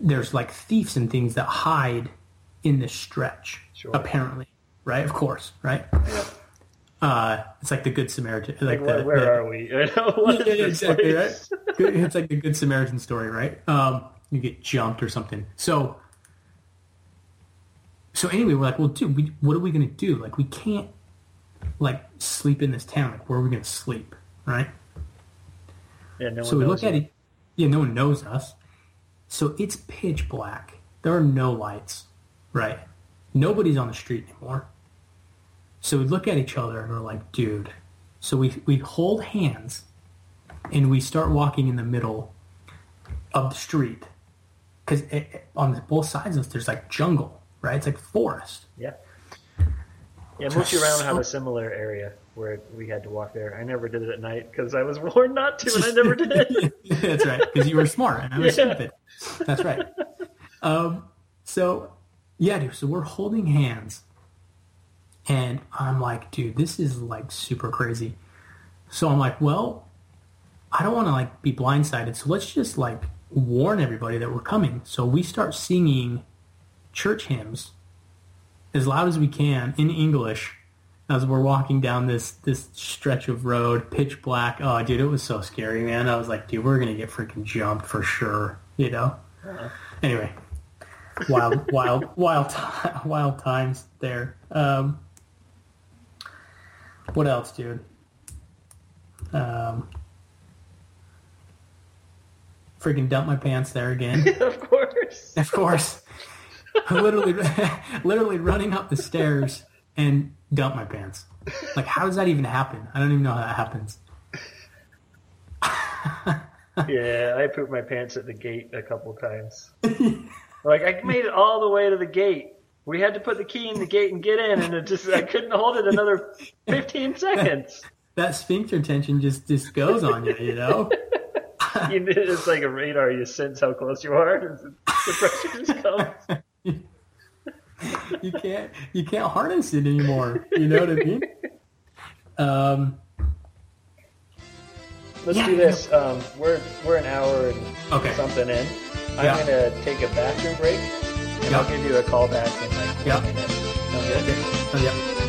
there's like thieves and things that hide in this stretch. Sure. Apparently. Right? Of course, right? Uh, it's like the Good Samaritan. Like Where, the, where the- are we? [LAUGHS] Yeah, exactly place? right. Good, it's like the Good Samaritan story, right? Um, you get jumped or something. So, so anyway, we're like, well, dude, we, what are we gonna do? Like, we can't like sleep in this town. Like, where are we gonna sleep, right? Yeah, no so we look at it. Yeah, no one knows us. So it's pitch black. There are no lights, right? Nobody's on the street anymore. So we look at each other and we're like, dude. So we we hold hands and we start walking in the middle of the street because on both sides of us there's like jungle, right? It's like forest. Yeah. Yeah, Moochie Round have so- a similar area where we had to walk there. I never did it at night because I was [LAUGHS] warned not to, and I never did. [LAUGHS] That's right, because you were smart and I was [LAUGHS] Yeah. stupid. That's right. Um, so, yeah, dude. So we're holding hands, and I'm like, dude, this is like super crazy. So I'm like, well, I don't want to like be blindsided, so let's just like warn everybody that we're coming. So we start singing church hymns as loud as we can in English as we're walking down this this stretch of road, pitch black. Oh, dude, it was so scary, man. I was like, dude, we're gonna get freaking jumped for sure, you know. Anyway, wild, [LAUGHS] wild, wild, wild times there. Um, what else, dude? Um, freaking dump my pants there again. [LAUGHS] of course. Of course. literally, [LAUGHS] literally running up the stairs and dump my pants. Like, how does that even happen? I don't even know how that happens. [LAUGHS] yeah, I pooped my pants at the gate a couple times. like I made it all the way to the gate. We had to put the key in the gate and get in, and it just I couldn't hold it another fifteen seconds. That sphincter tension just just goes on you, you know. [LAUGHS] You- it's like a radar. You sense how close you are. The pressure just comes. [LAUGHS] you can't you can't harness it anymore. You know what I mean? Um, Let's Yeah. do this. Um, we're we're an hour and Okay. something in. I'm Yeah. gonna take a bathroom break, and Yeah. I'll give you a call back in like Yeah. a minute. Sound good? so, yeah.